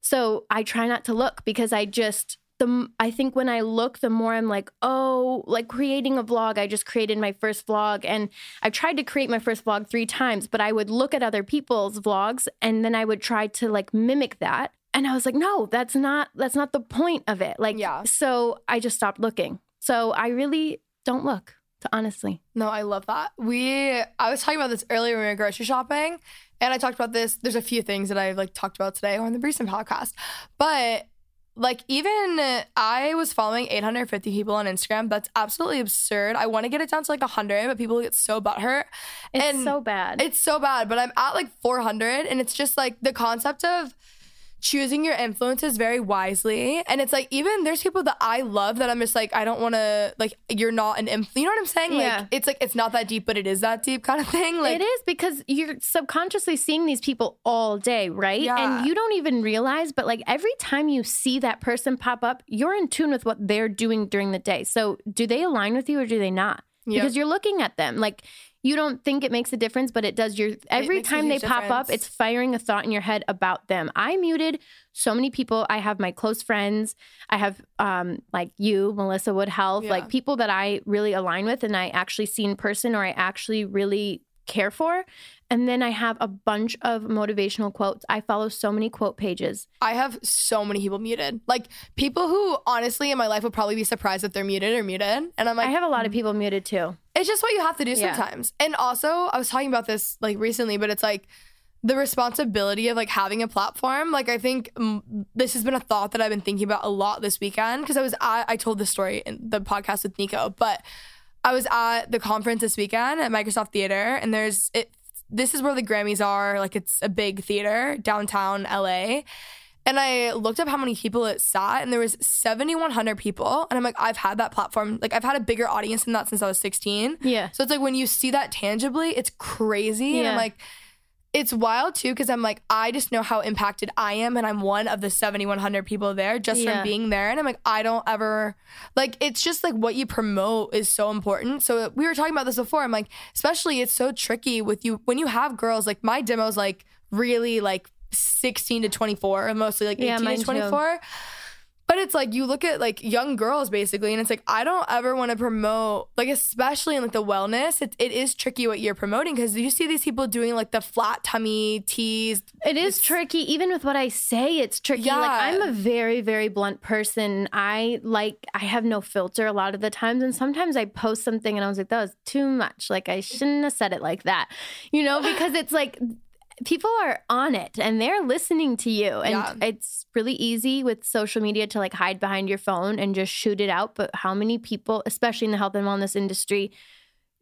so I try not to look because I just, the I think when I look, the more I'm like, oh, like creating a vlog. I just created my first vlog, and I tried to create my first vlog three times, but I would look at other people's vlogs, and then I would try to like mimic that, and I was like, no, that's not that's not the point of it. Like, yeah. So I just stopped looking. So I really don't look, to honestly. No, I love that. We I was talking about this earlier when we were grocery shopping, and I talked about this. There's a few things that I've like talked about today on the recent podcast, but like even I was following 850 people on Instagram. That's absolutely absurd. I want to get it down to like 100, but people get so butthurt. It's and so bad. It's so bad, but I'm at like 400, and it's just like the concept of choosing your influences very wisely. And it's like even there's people that I love that I'm just like I don't want to like you're not an influencer. You know what I'm saying? Like yeah. it's like it's not that deep, but it is that deep kind of thing. Like it is because you're subconsciously seeing these people all day, right? Yeah. And you don't even realize, but like every time you see that person pop up, you're in tune with what they're doing during the day. So do they align with you or do they not? Yep. Because you're looking at them like you don't think it makes a difference, but it does. Your every time they pop difference. up, it's firing a thought in your head about them. I muted so many people. I have my close friends. I have um, like you, Melissa Wood Health, yeah. like people that I really align with, and I actually see in person, or I actually really care for. And then I have a bunch of motivational quotes. I follow so many quote pages. I have so many people muted. Like people who honestly in my life would probably be surprised if they're muted or muted. And I'm like, I have a lot of people muted too. It's just what you have to do yeah. sometimes. And also, I was talking about this like recently, but it's like the responsibility of like having a platform. Like I think um, this has been a thought that I've been thinking about a lot this weekend because I was at, I told this story in the podcast with Nico, but I was at the conference this weekend at Microsoft Theater, and there's it this is where the Grammys are. Like it's a big theater downtown LA. And I looked up how many people it sat, and there was 7,100 people. And I'm like, I've had that platform. Like, I've had a bigger audience than that since I was 16. Yeah. So it's like when you see that tangibly, it's crazy. Yeah. And I'm like, it's wild too because I'm like, I just know how impacted I am, and I'm one of the 7,100 people there just yeah. from being there. And I'm like, I don't ever like. It's just like what you promote is so important. So we were talking about this before. I'm like, especially it's so tricky with you when you have girls. Like my demo's like really like 16 to 24, mostly like 18 yeah, to 24. Too. But it's like you look at like young girls basically, and it's like I don't ever want to promote like especially in like the wellness. It, it is tricky what you're promoting because you see these people doing like the flat tummy teas. It is tricky even with what I say. It's tricky. Yeah. Like I'm a very very blunt person. I like I have no filter a lot of the times, and sometimes I post something and I was like that was too much. Like I shouldn't have said it like that, you know, because it's like people are on it and they're listening to you and yeah. it's really easy with social media to like hide behind your phone and just shoot it out but how many people especially in the health and wellness industry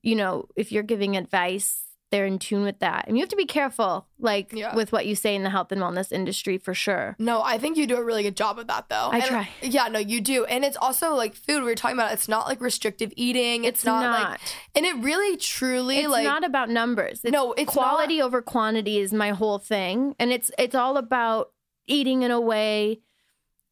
you know if you're giving advice they're in tune with that. And you have to be careful, like Yeah. with what you say in the health and wellness industry for sure. No, I think you do a really good job of that though. I And- try. Yeah, no, you do. And it's also like food we were talking about. It's not like restrictive eating. It's, It's not, not. like and it really truly It's like not about numbers. It's No, it's quality over quantity is my whole thing, and it's it's all about eating in a way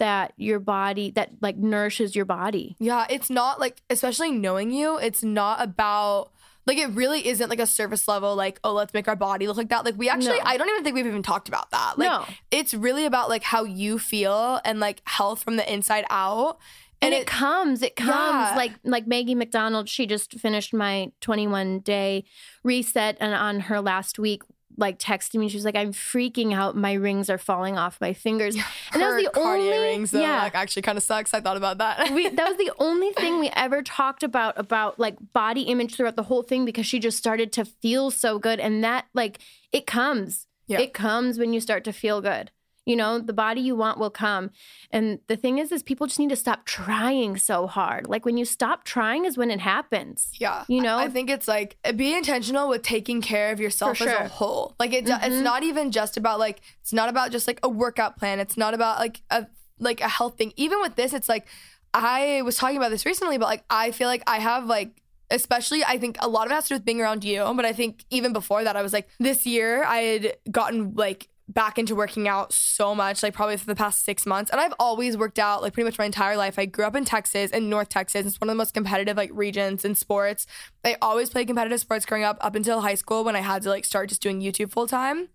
that your body that like nourishes your body. Yeah, it's not like, especially knowing you, it's not about, like, it really isn't like a surface level, like, oh, let's make our body look like that. Like, we actually, No. I don't even think we've even talked about that. Like, No. it's really about, like, how you feel and, like, health from the inside out. And, it, comes, it comes Yeah. like like Maggie McDonald. She just finished my 21 day reset, and on her last week, like texted me, she was like, "I'm freaking out. My rings are falling off my fingers." And that was the only rings, though, yeah. like, actually kind of sucks. I thought about that. we that was the only thing we ever talked about about like body image throughout the whole thing because she just started to feel so good and that like it comes Yeah. it comes when you start to feel good you know the body you want will come and the thing is is people just need to stop trying so hard like when you stop trying is when it happens Yeah. You know? I think it's like be intentional with taking care of yourself For as a. Mm-hmm. whole. Like it, it's not even just about like it's not about just like a workout plan. It's not about like a like a health thing. Even with this, it's like I was talking about this recently, but like I feel like I have like especially I think a lot of it has to do with being around you, but I think even before that I was like this year I had gotten like back into working out so much, like probably for the past six months. And I've always worked out like pretty much my entire life. I grew up in Texas, in North Texas. It's one of the most competitive like regions in sports. I always played competitive sports growing up, up until high school when I had to like start just doing YouTube full time.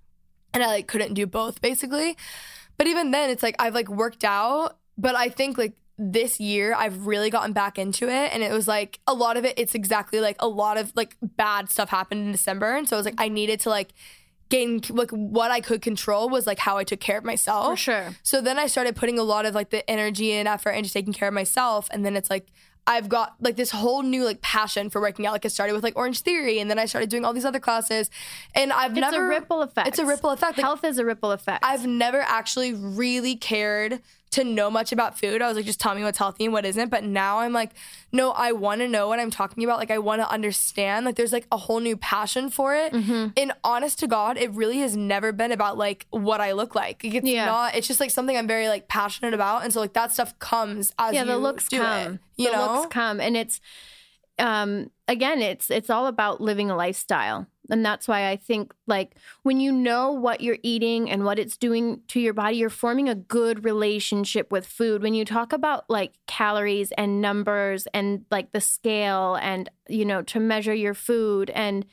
And I like couldn't do both basically. But even then, it's like I've like worked out, but I think like this year I've really gotten back into it. And it was like a lot of it, it's exactly like a lot of like bad stuff happened in December. And so it was like I needed to like gain like what I could control was like how I took care of myself. For sure. So then I started putting a lot of like the energy and effort into taking care of myself. And then it's like I've got like this whole new like passion for working out. Like it started with like Orange Theory, and then I started doing all these other classes. And I've it's never a ripple effect It's a ripple effect. Like, health is a ripple effect I've never actually really cared to know much about food. I was like, just tell me what's healthy and what isn't. But now I'm like, no, I want to know what I'm talking about. Like, I want to understand. Like, there's like a whole new passion for it. Mm-hmm. And honest to God, it really has never been about like what I look like. It's Yeah. not. It's just like something I'm very like passionate about. And so like that stuff comes as yeah you the looks do come it. You the know, looks come and it's um again it's it's all about living a lifestyle and that's why i think like when you know what you're eating and what it's doing to your body you're forming a good relationship with food. When you talk about like calories and numbers and like the scale and you know to measure your food and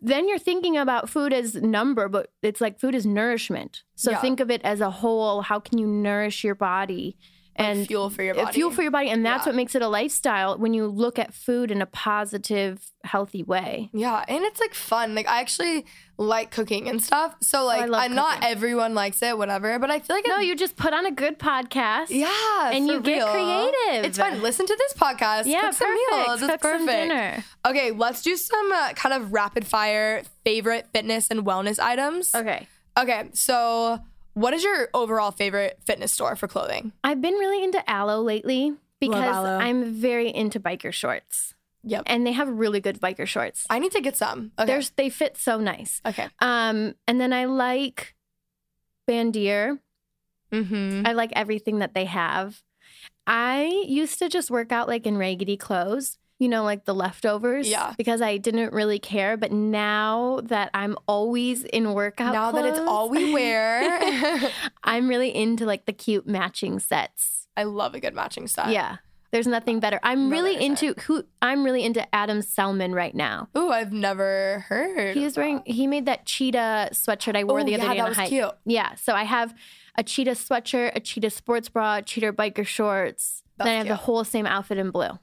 then you're thinking about food as number but it's like food is nourishment. So Yeah. think of it as a whole. How can you nourish your body Like and fuel for your uh, body. fuel for your body and that's Yeah. what makes it a lifestyle when you look at food in a positive healthy way Yeah, and it's like fun. Like I actually like cooking and stuff. So like, Oh, I not everyone likes it, whatever. But I feel like no it- you just put on a good podcast Yeah, And you get creative. It's fun. Listen to this podcast. yeah cook some perfect meals. It's cook perfect. some dinner Okay, let's do some uh, kind of rapid fire favorite fitness and wellness items. okay Okay, so what is your overall favorite fitness store for clothing? i've been really into Alo lately because Alo. i'm very into biker shorts Yep. and they have really good biker shorts I need to get some. Okay. There's, they fit so nice okay. um and then i like bandier Mm-hmm. I like everything that they have. I used to just work out like in raggedy clothes, you know, like the leftovers. Yeah. Because I didn't really care. But now that I'm always in workout Now that it's all we wear, I'm really into like the cute matching sets. I love a good matching set. yeah. There's nothing better. I'm Another really set. into who I'm really into Adam Selman right now. Oh, I've never heard. He was wearing he made that cheetah sweatshirt I wore Oh, the other yeah, day that on a was hike. cute. Yeah. So I have a cheetah sweatshirt, a cheetah sports bra, cheetah biker shorts. That's then I have the whole same outfit in blue.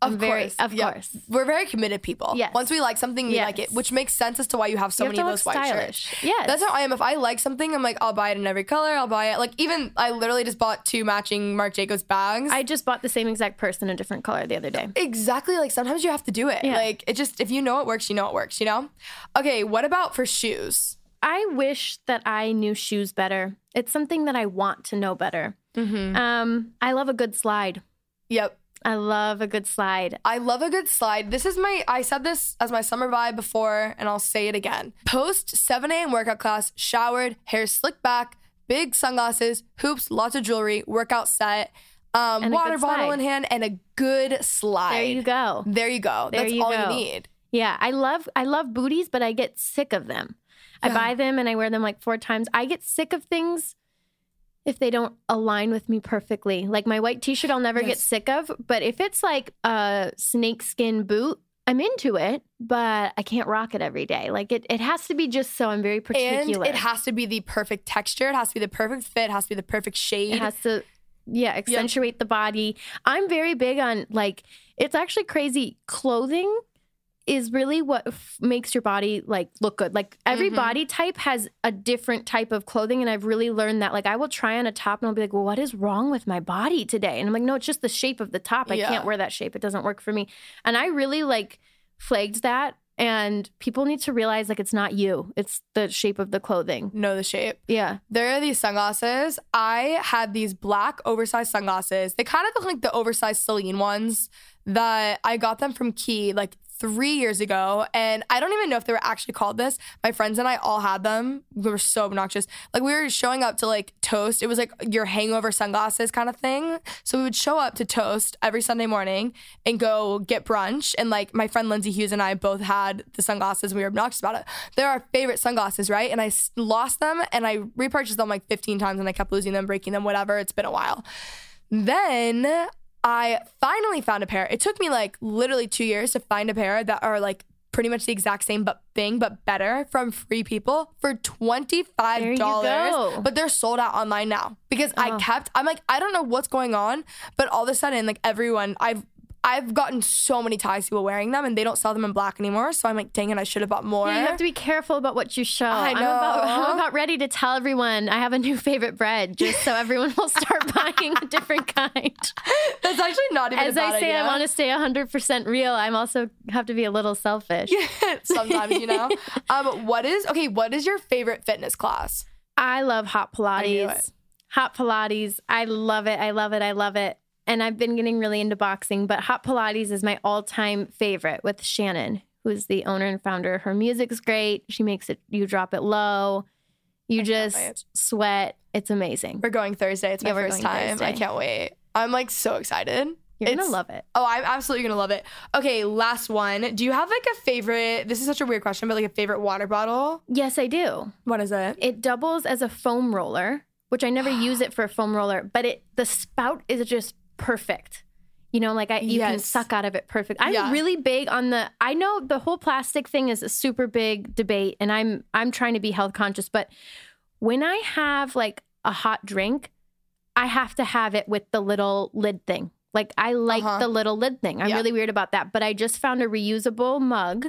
Of I'm very- course. of Yeah. course. We're very committed people. Yes. Once we like something, we Yes. like it, which makes sense as to why you have so You have many of those white stylish. shirts. Yes. That's how I am. If I like something, I'm like, I'll buy it in every color. I'll buy it. Like even I literally just bought two matching Marc Jacobs bags. I just bought the same exact purse in a different color the other day. exactly like sometimes you have to do it. Yeah. Like it just if you know it works, you know it works, you know? Okay, what about for shoes? I wish that I knew shoes better. It's something that I want to know better. Mm-hmm. Um, I love a good slide. Yep. I love a good slide. I love a good slide. This is my, I said this as my summer vibe before, and I'll say it again. Post 7 a.m. workout class, showered, hair slicked back, big sunglasses, hoops, lots of jewelry, workout set, um, water bottle in hand, and a good slide. There you go. There you go. There That's you all go. you need. Yeah, I love I love booties, but I get sick of them. I buy them and I wear them like four times. I get sick of things if they don't align with me perfectly. Like my white t-shirt I'll never get sick of, but if it's like a snakeskin boot, I'm into it, but I can't rock it every day. Like it it has to be just so I'm very particular. And it has to be the perfect texture. It has to be the perfect fit. It has to be the perfect shade. It has to, yeah, accentuate the body. I'm very big on like, it's actually crazy. Clothing is really what f- makes your body like look good. Like every Mhm. body type has a different type of clothing, and I've really learned that. Like I will try on a top and I'll be like, "Well, what is wrong with my body today?" And I'm like, "No, it's just the shape of the top. I Yeah. can't wear that shape. It doesn't work for me." And I really like flagged that. And people need to realize like it's not you; it's the shape of the clothing. know the shape. Yeah. There are these sunglasses. I had these black oversized sunglasses. They kind of look like the oversized Celine ones that I got them from Key like three years ago. And I don't even know if they were actually called this. My friends and I all had them. We were so obnoxious. Like we were showing up to like Toast. It was like your hangover sunglasses kind of thing. So we would show up to Toast every Sunday morning and go get brunch. And like my friend Lindsay Hughes and I both had the sunglasses. We were obnoxious about it. They're our favorite sunglasses, right? And I lost them and I repurchased them like 15 times and I kept losing them, breaking them, whatever. It's been a while. Then I finally found a pair. It took me like literally two years to find a pair that are like pretty much the exact same but thing, but better from Free People for twenty There five you dollars. But they're sold out online now because I kept. I'm like I don't know what's going on, but all of a sudden like everyone I've. I've gotten so many ties people wearing them and they don't sell them in black anymore. So I'm like, dang it, I should have bought more. Yeah, you have to be careful about what you show. I I'm about, I'm know. about ready to tell everyone I have a new favorite bread, just so everyone will start buying a different kind. That's actually not even As a I say, idea. I want to stay 100% real. I'm also have to be a little selfish. sometimes, you know. um, what is okay? What is your favorite fitness class? I love hot Pilates. Hot Pilates. I love it. I love it. I love it. And I've been getting really into boxing, but hot Pilates is my all time favorite with Shannon, who's the owner and founder. Her music's great. She makes it, you drop it low. You just sweat. It's amazing. We're going Thursday. It's my Yeah, first time. I can't wait. I'm like so excited. You're gonna love it. Oh, I'm absolutely gonna love it. Okay, last one. Do you have like a favorite? This is such a weird question, but like a favorite water bottle? Yes, I do. What is it? It doubles as a foam roller, which I never use it for a foam roller, but it the spout is just perfect. You know, like I you can suck out of it perfect. I'm Yeah. really big on the I know the whole plastic thing is a super big debate and I'm I'm trying to be health conscious, but when I have like a hot drink, I have to have it with the little lid thing. Like I like Uh-huh. the little lid thing. I'm Yeah. really weird about that, but I just found a reusable mug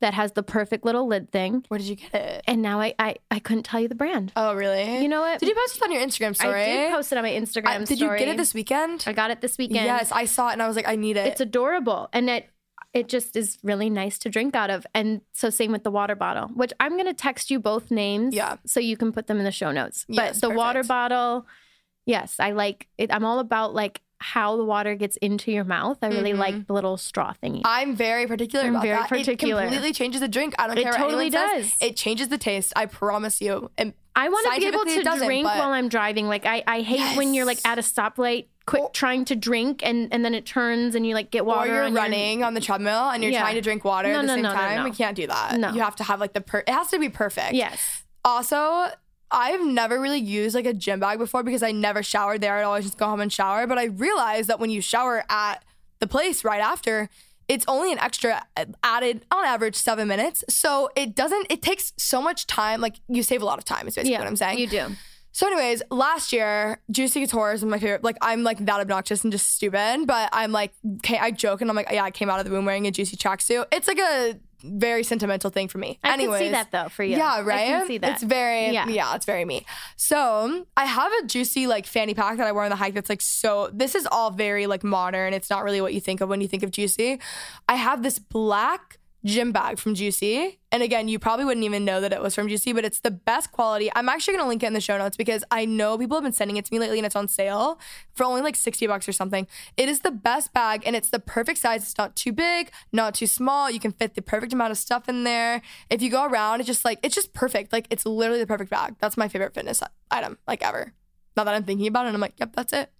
that has the perfect little lid thing. Where did you get it? And now I I, I couldn't tell you the brand. Oh, really? You know what? Did you post it on your Instagram story? I did post it on my Instagram I- did story. you get it this weekend? I got it this weekend. Yes, I saw it and I was like, I need it. it's adorable, and it it just is really nice to drink out of. And so same with the water bottle, which I'm gonna text you both names, Yeah. so you can put them in the show notes. Yes, but the water bottle, yes, I like it. I'm all about like how the water gets into your mouth. I really like the little straw thingy. Mm-hmm. I'm very particular I'm about very that. particular. It completely changes the drink. I don't It care It totally does. says. It changes the taste. I promise you. And I want to be able to drink but- while I'm driving. Like I, I hate when you're like at a stoplight, quick Or- trying to drink, and and then it turns and you like get water. or you're running on the treadmill and you're Yeah. trying to drink water No, at the no, same no, no, time. We can't do that. No. You have to have like the per. It has to be perfect. Yes. Also, I've never really used like a gym bag before because I never showered there. I'd always just go home and shower. But I realized that when you shower at the place right after, it's only an extra uh, added on average seven minutes. So it doesn't, it takes so much time. Like you save a lot of time, is basically Yeah, what I'm saying. you do. So, anyways, last year, Juicy Couture is my favorite. Like, I'm like that obnoxious and just stupid, but I'm like, okay, I joke and I'm like, yeah, I came out of the womb wearing a Juicy tracksuit. It's like a very sentimental thing for me. I can see that, though, for you. Yeah, I right. can see that. It's very Yeah. yeah. it's very me. So I have a Juicy like fanny pack that I wear on the hike. That's like so. This is all very like modern. It's not really what you think of when you think of Juicy. I have this black gym bag from Juicy. And again, you probably wouldn't even know that it was from Juicy, but it's the best quality. I'm actually going to link it in the show notes because I know people have been sending it to me lately and it's on sale for only like 60 bucks or something. It is the best bag and it's the perfect size. It's not too big, not too small. You can fit the perfect amount of stuff in there. If you go around, it's just like, it's just perfect. Like, it's literally the perfect bag. That's my favorite fitness item, like ever. Now that I'm thinking about it, I'm like, yep, that's it.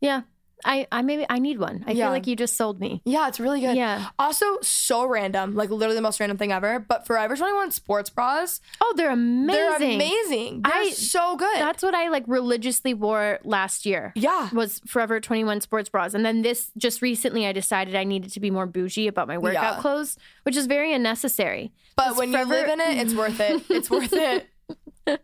Yeah. I, I maybe I need one. I Yeah. feel like you just sold me. Yeah, it's really good. Yeah. Also, so random, like literally the most random thing ever. But Forever 21 sports bras, Oh, they're amazing. they're amazing. They're I- so good. That's what I like religiously wore last year. yeah. Was Forever 21 sports bras. And then this just recently I decided I needed to be more bougie about my workout Yeah. clothes, which is very unnecessary. But when Forever- you live in it, it's worth it. It's worth it.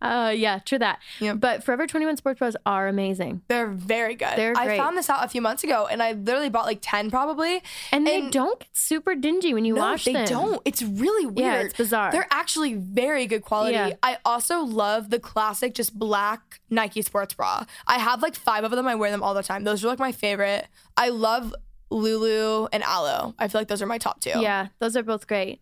Uh yeah, true that. But Forever 21 sports bras are amazing. They're very good. They're great. I found this out a few months ago and I literally bought like 10 probably. And, they And- don't get super dingy when you No, wash they them. They don't. It's really weird. Yeah, it's bizarre. They're actually very good quality. Yeah. I also love the classic, just black Nike sports bra. I have like five of them. I wear them all the time. Those are like my favorite. I love Lulu and Alo. I feel like those are my top two. Yeah, those are both great.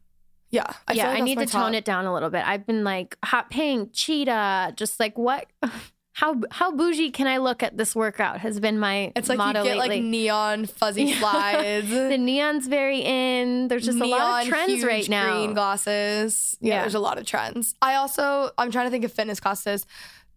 Yeah. I yeah, like I need to tone it down a little bit. I've been like hot pink, cheetah, just like what how how bougie can I look at this workout has been my It's like motto you get lately. like neon fuzzy slides. the neon's very in. There's just a lot of trends huge right now. Green glasses. Yeah, Yeah. there's a lot of trends. I also I'm trying to think of fitness classes.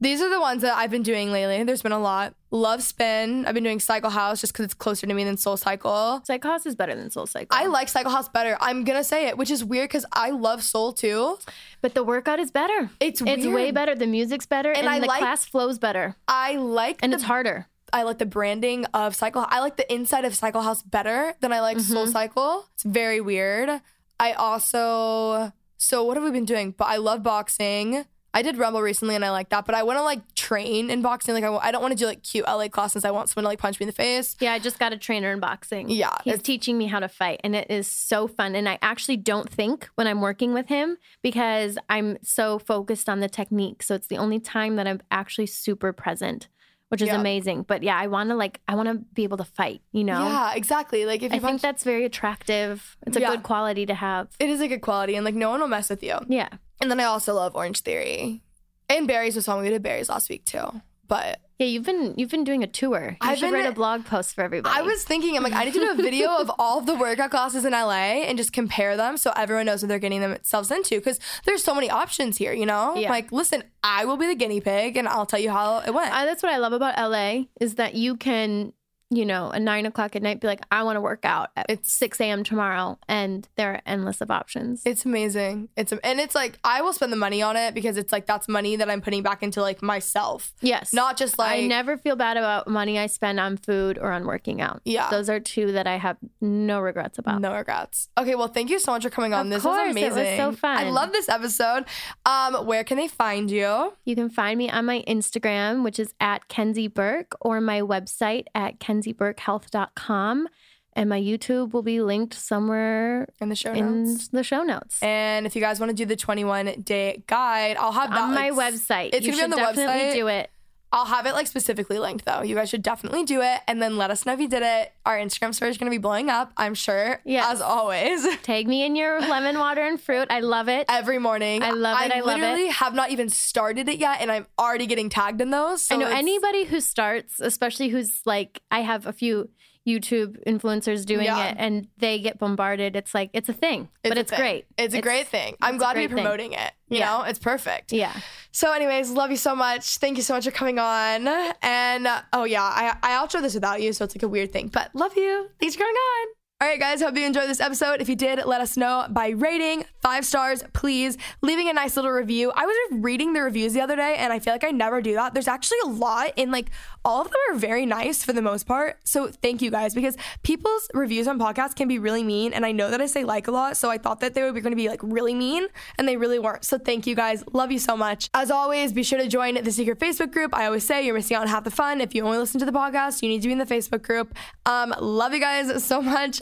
These are the ones that I've been doing lately. There's been a lot. Love Spin. I've been doing Cycle House just because it's closer to me than Soul Cycle. Cycle House is better than Soul Cycle. I like Cycle House better. I'm gonna say it, which is weird because I love Soul too. but the workout is better. It's it's way better. The music's better, and, And I the like- class flows better, I like and the, it's harder. I like the branding of Cycle. I like the inside of Cycle House better than I like Soul Mm-hmm. Cycle. It's very weird. I also so what have we been doing? But I love boxing. I did Rumble recently and I like that, but I want to like train in boxing. Like I, I don't want to do like cute LA classes. I want someone to like punch me in the face. Yeah, I just got a trainer in boxing. Yeah, He's teaching me how to fight, and it is so fun. And I actually don't think when I'm working with him because I'm so focused on the technique. So it's the only time that I'm actually super present, which is Yeah. amazing. But yeah, I want to like, I want to be able to fight, you know? Yeah, exactly. Like if you I think that's very attractive. It's a Yeah. good quality to have. it is a good quality and like no one will mess with you. Yeah. And then I also love Orange Theory. And Barry's was fun. We did Barry's last week too. But Yeah, you've been you've been doing a tour. You I've should been- write a blog post for everybody. I was thinking, I'm like, I need to do a video of all of the workout classes in LA and just compare them so everyone knows what they're getting themselves into. Because there's so many options here, you know? Yeah. Like, listen, I will be the guinea pig and I'll tell you how it went. I, that's what I love about LA is that you can, you know, at nine o'clock at night be like, I want to work out at It's- six a.m. tomorrow, and there are endless of options. it's amazing. It's and it's like I will spend the money on it because it's like that's money that I'm putting back into like myself. yes, Not just like I never feel bad about money I spend on food or on working out. Yeah. those are two that I have no regrets about. No regrets. Okay, well, thank you so much for coming on. Of this course, was it was amazing. so fun. I love this episode. Um, where can they find you? You can find me on my Instagram, which is at Kenzie Burke, or my website at kenzieburkehealth.com. And my YouTube will be linked somewhere In the show in notes. the show notes. And if you guys want to do the 21 day guide, I'll have that on my website. It's you gonna should be on the definitely website. do it. I'll have it like specifically linked though. You guys should definitely do it and then let us know if you did it. Our Instagram story is going to be blowing up, I'm sure. Yes. As always. Tag me in your lemon water and fruit. I love it. Every morning. I love it, I love it. literally have not even started it yet and I'm already getting tagged in those. So I know anybody who starts, especially who's like, I have a few YouTube influencers doing Yeah. it and they get bombarded. It's like, it's a thing, but a it's thing. great. It's a great thing. I'm glad to be great thing. promoting it. You Yeah. know, it's perfect. Yeah. So, anyways, love you so much. Thank you so much for coming on. And uh, oh yeah, I I outro this without you, so it's like a weird thing. But love you. Thanks for coming on. All right, guys, hope you enjoyed this episode. If you did, let us know by rating five stars, please, leaving a nice little review. I was reading the reviews the other day, and I feel like I never do that. There's actually a lot, and like all of them are very nice for the most part. So thank you guys, because people's reviews on podcasts can be really mean, and I know that I say like a lot, so I thought that they were going to be like really mean, and they really weren't. So thank you guys, love you so much. As always, be sure to join the secret Facebook group. I always say you're missing out on half the fun. If you only listen to the podcast, you need to be in the Facebook group. Um, love you guys so much,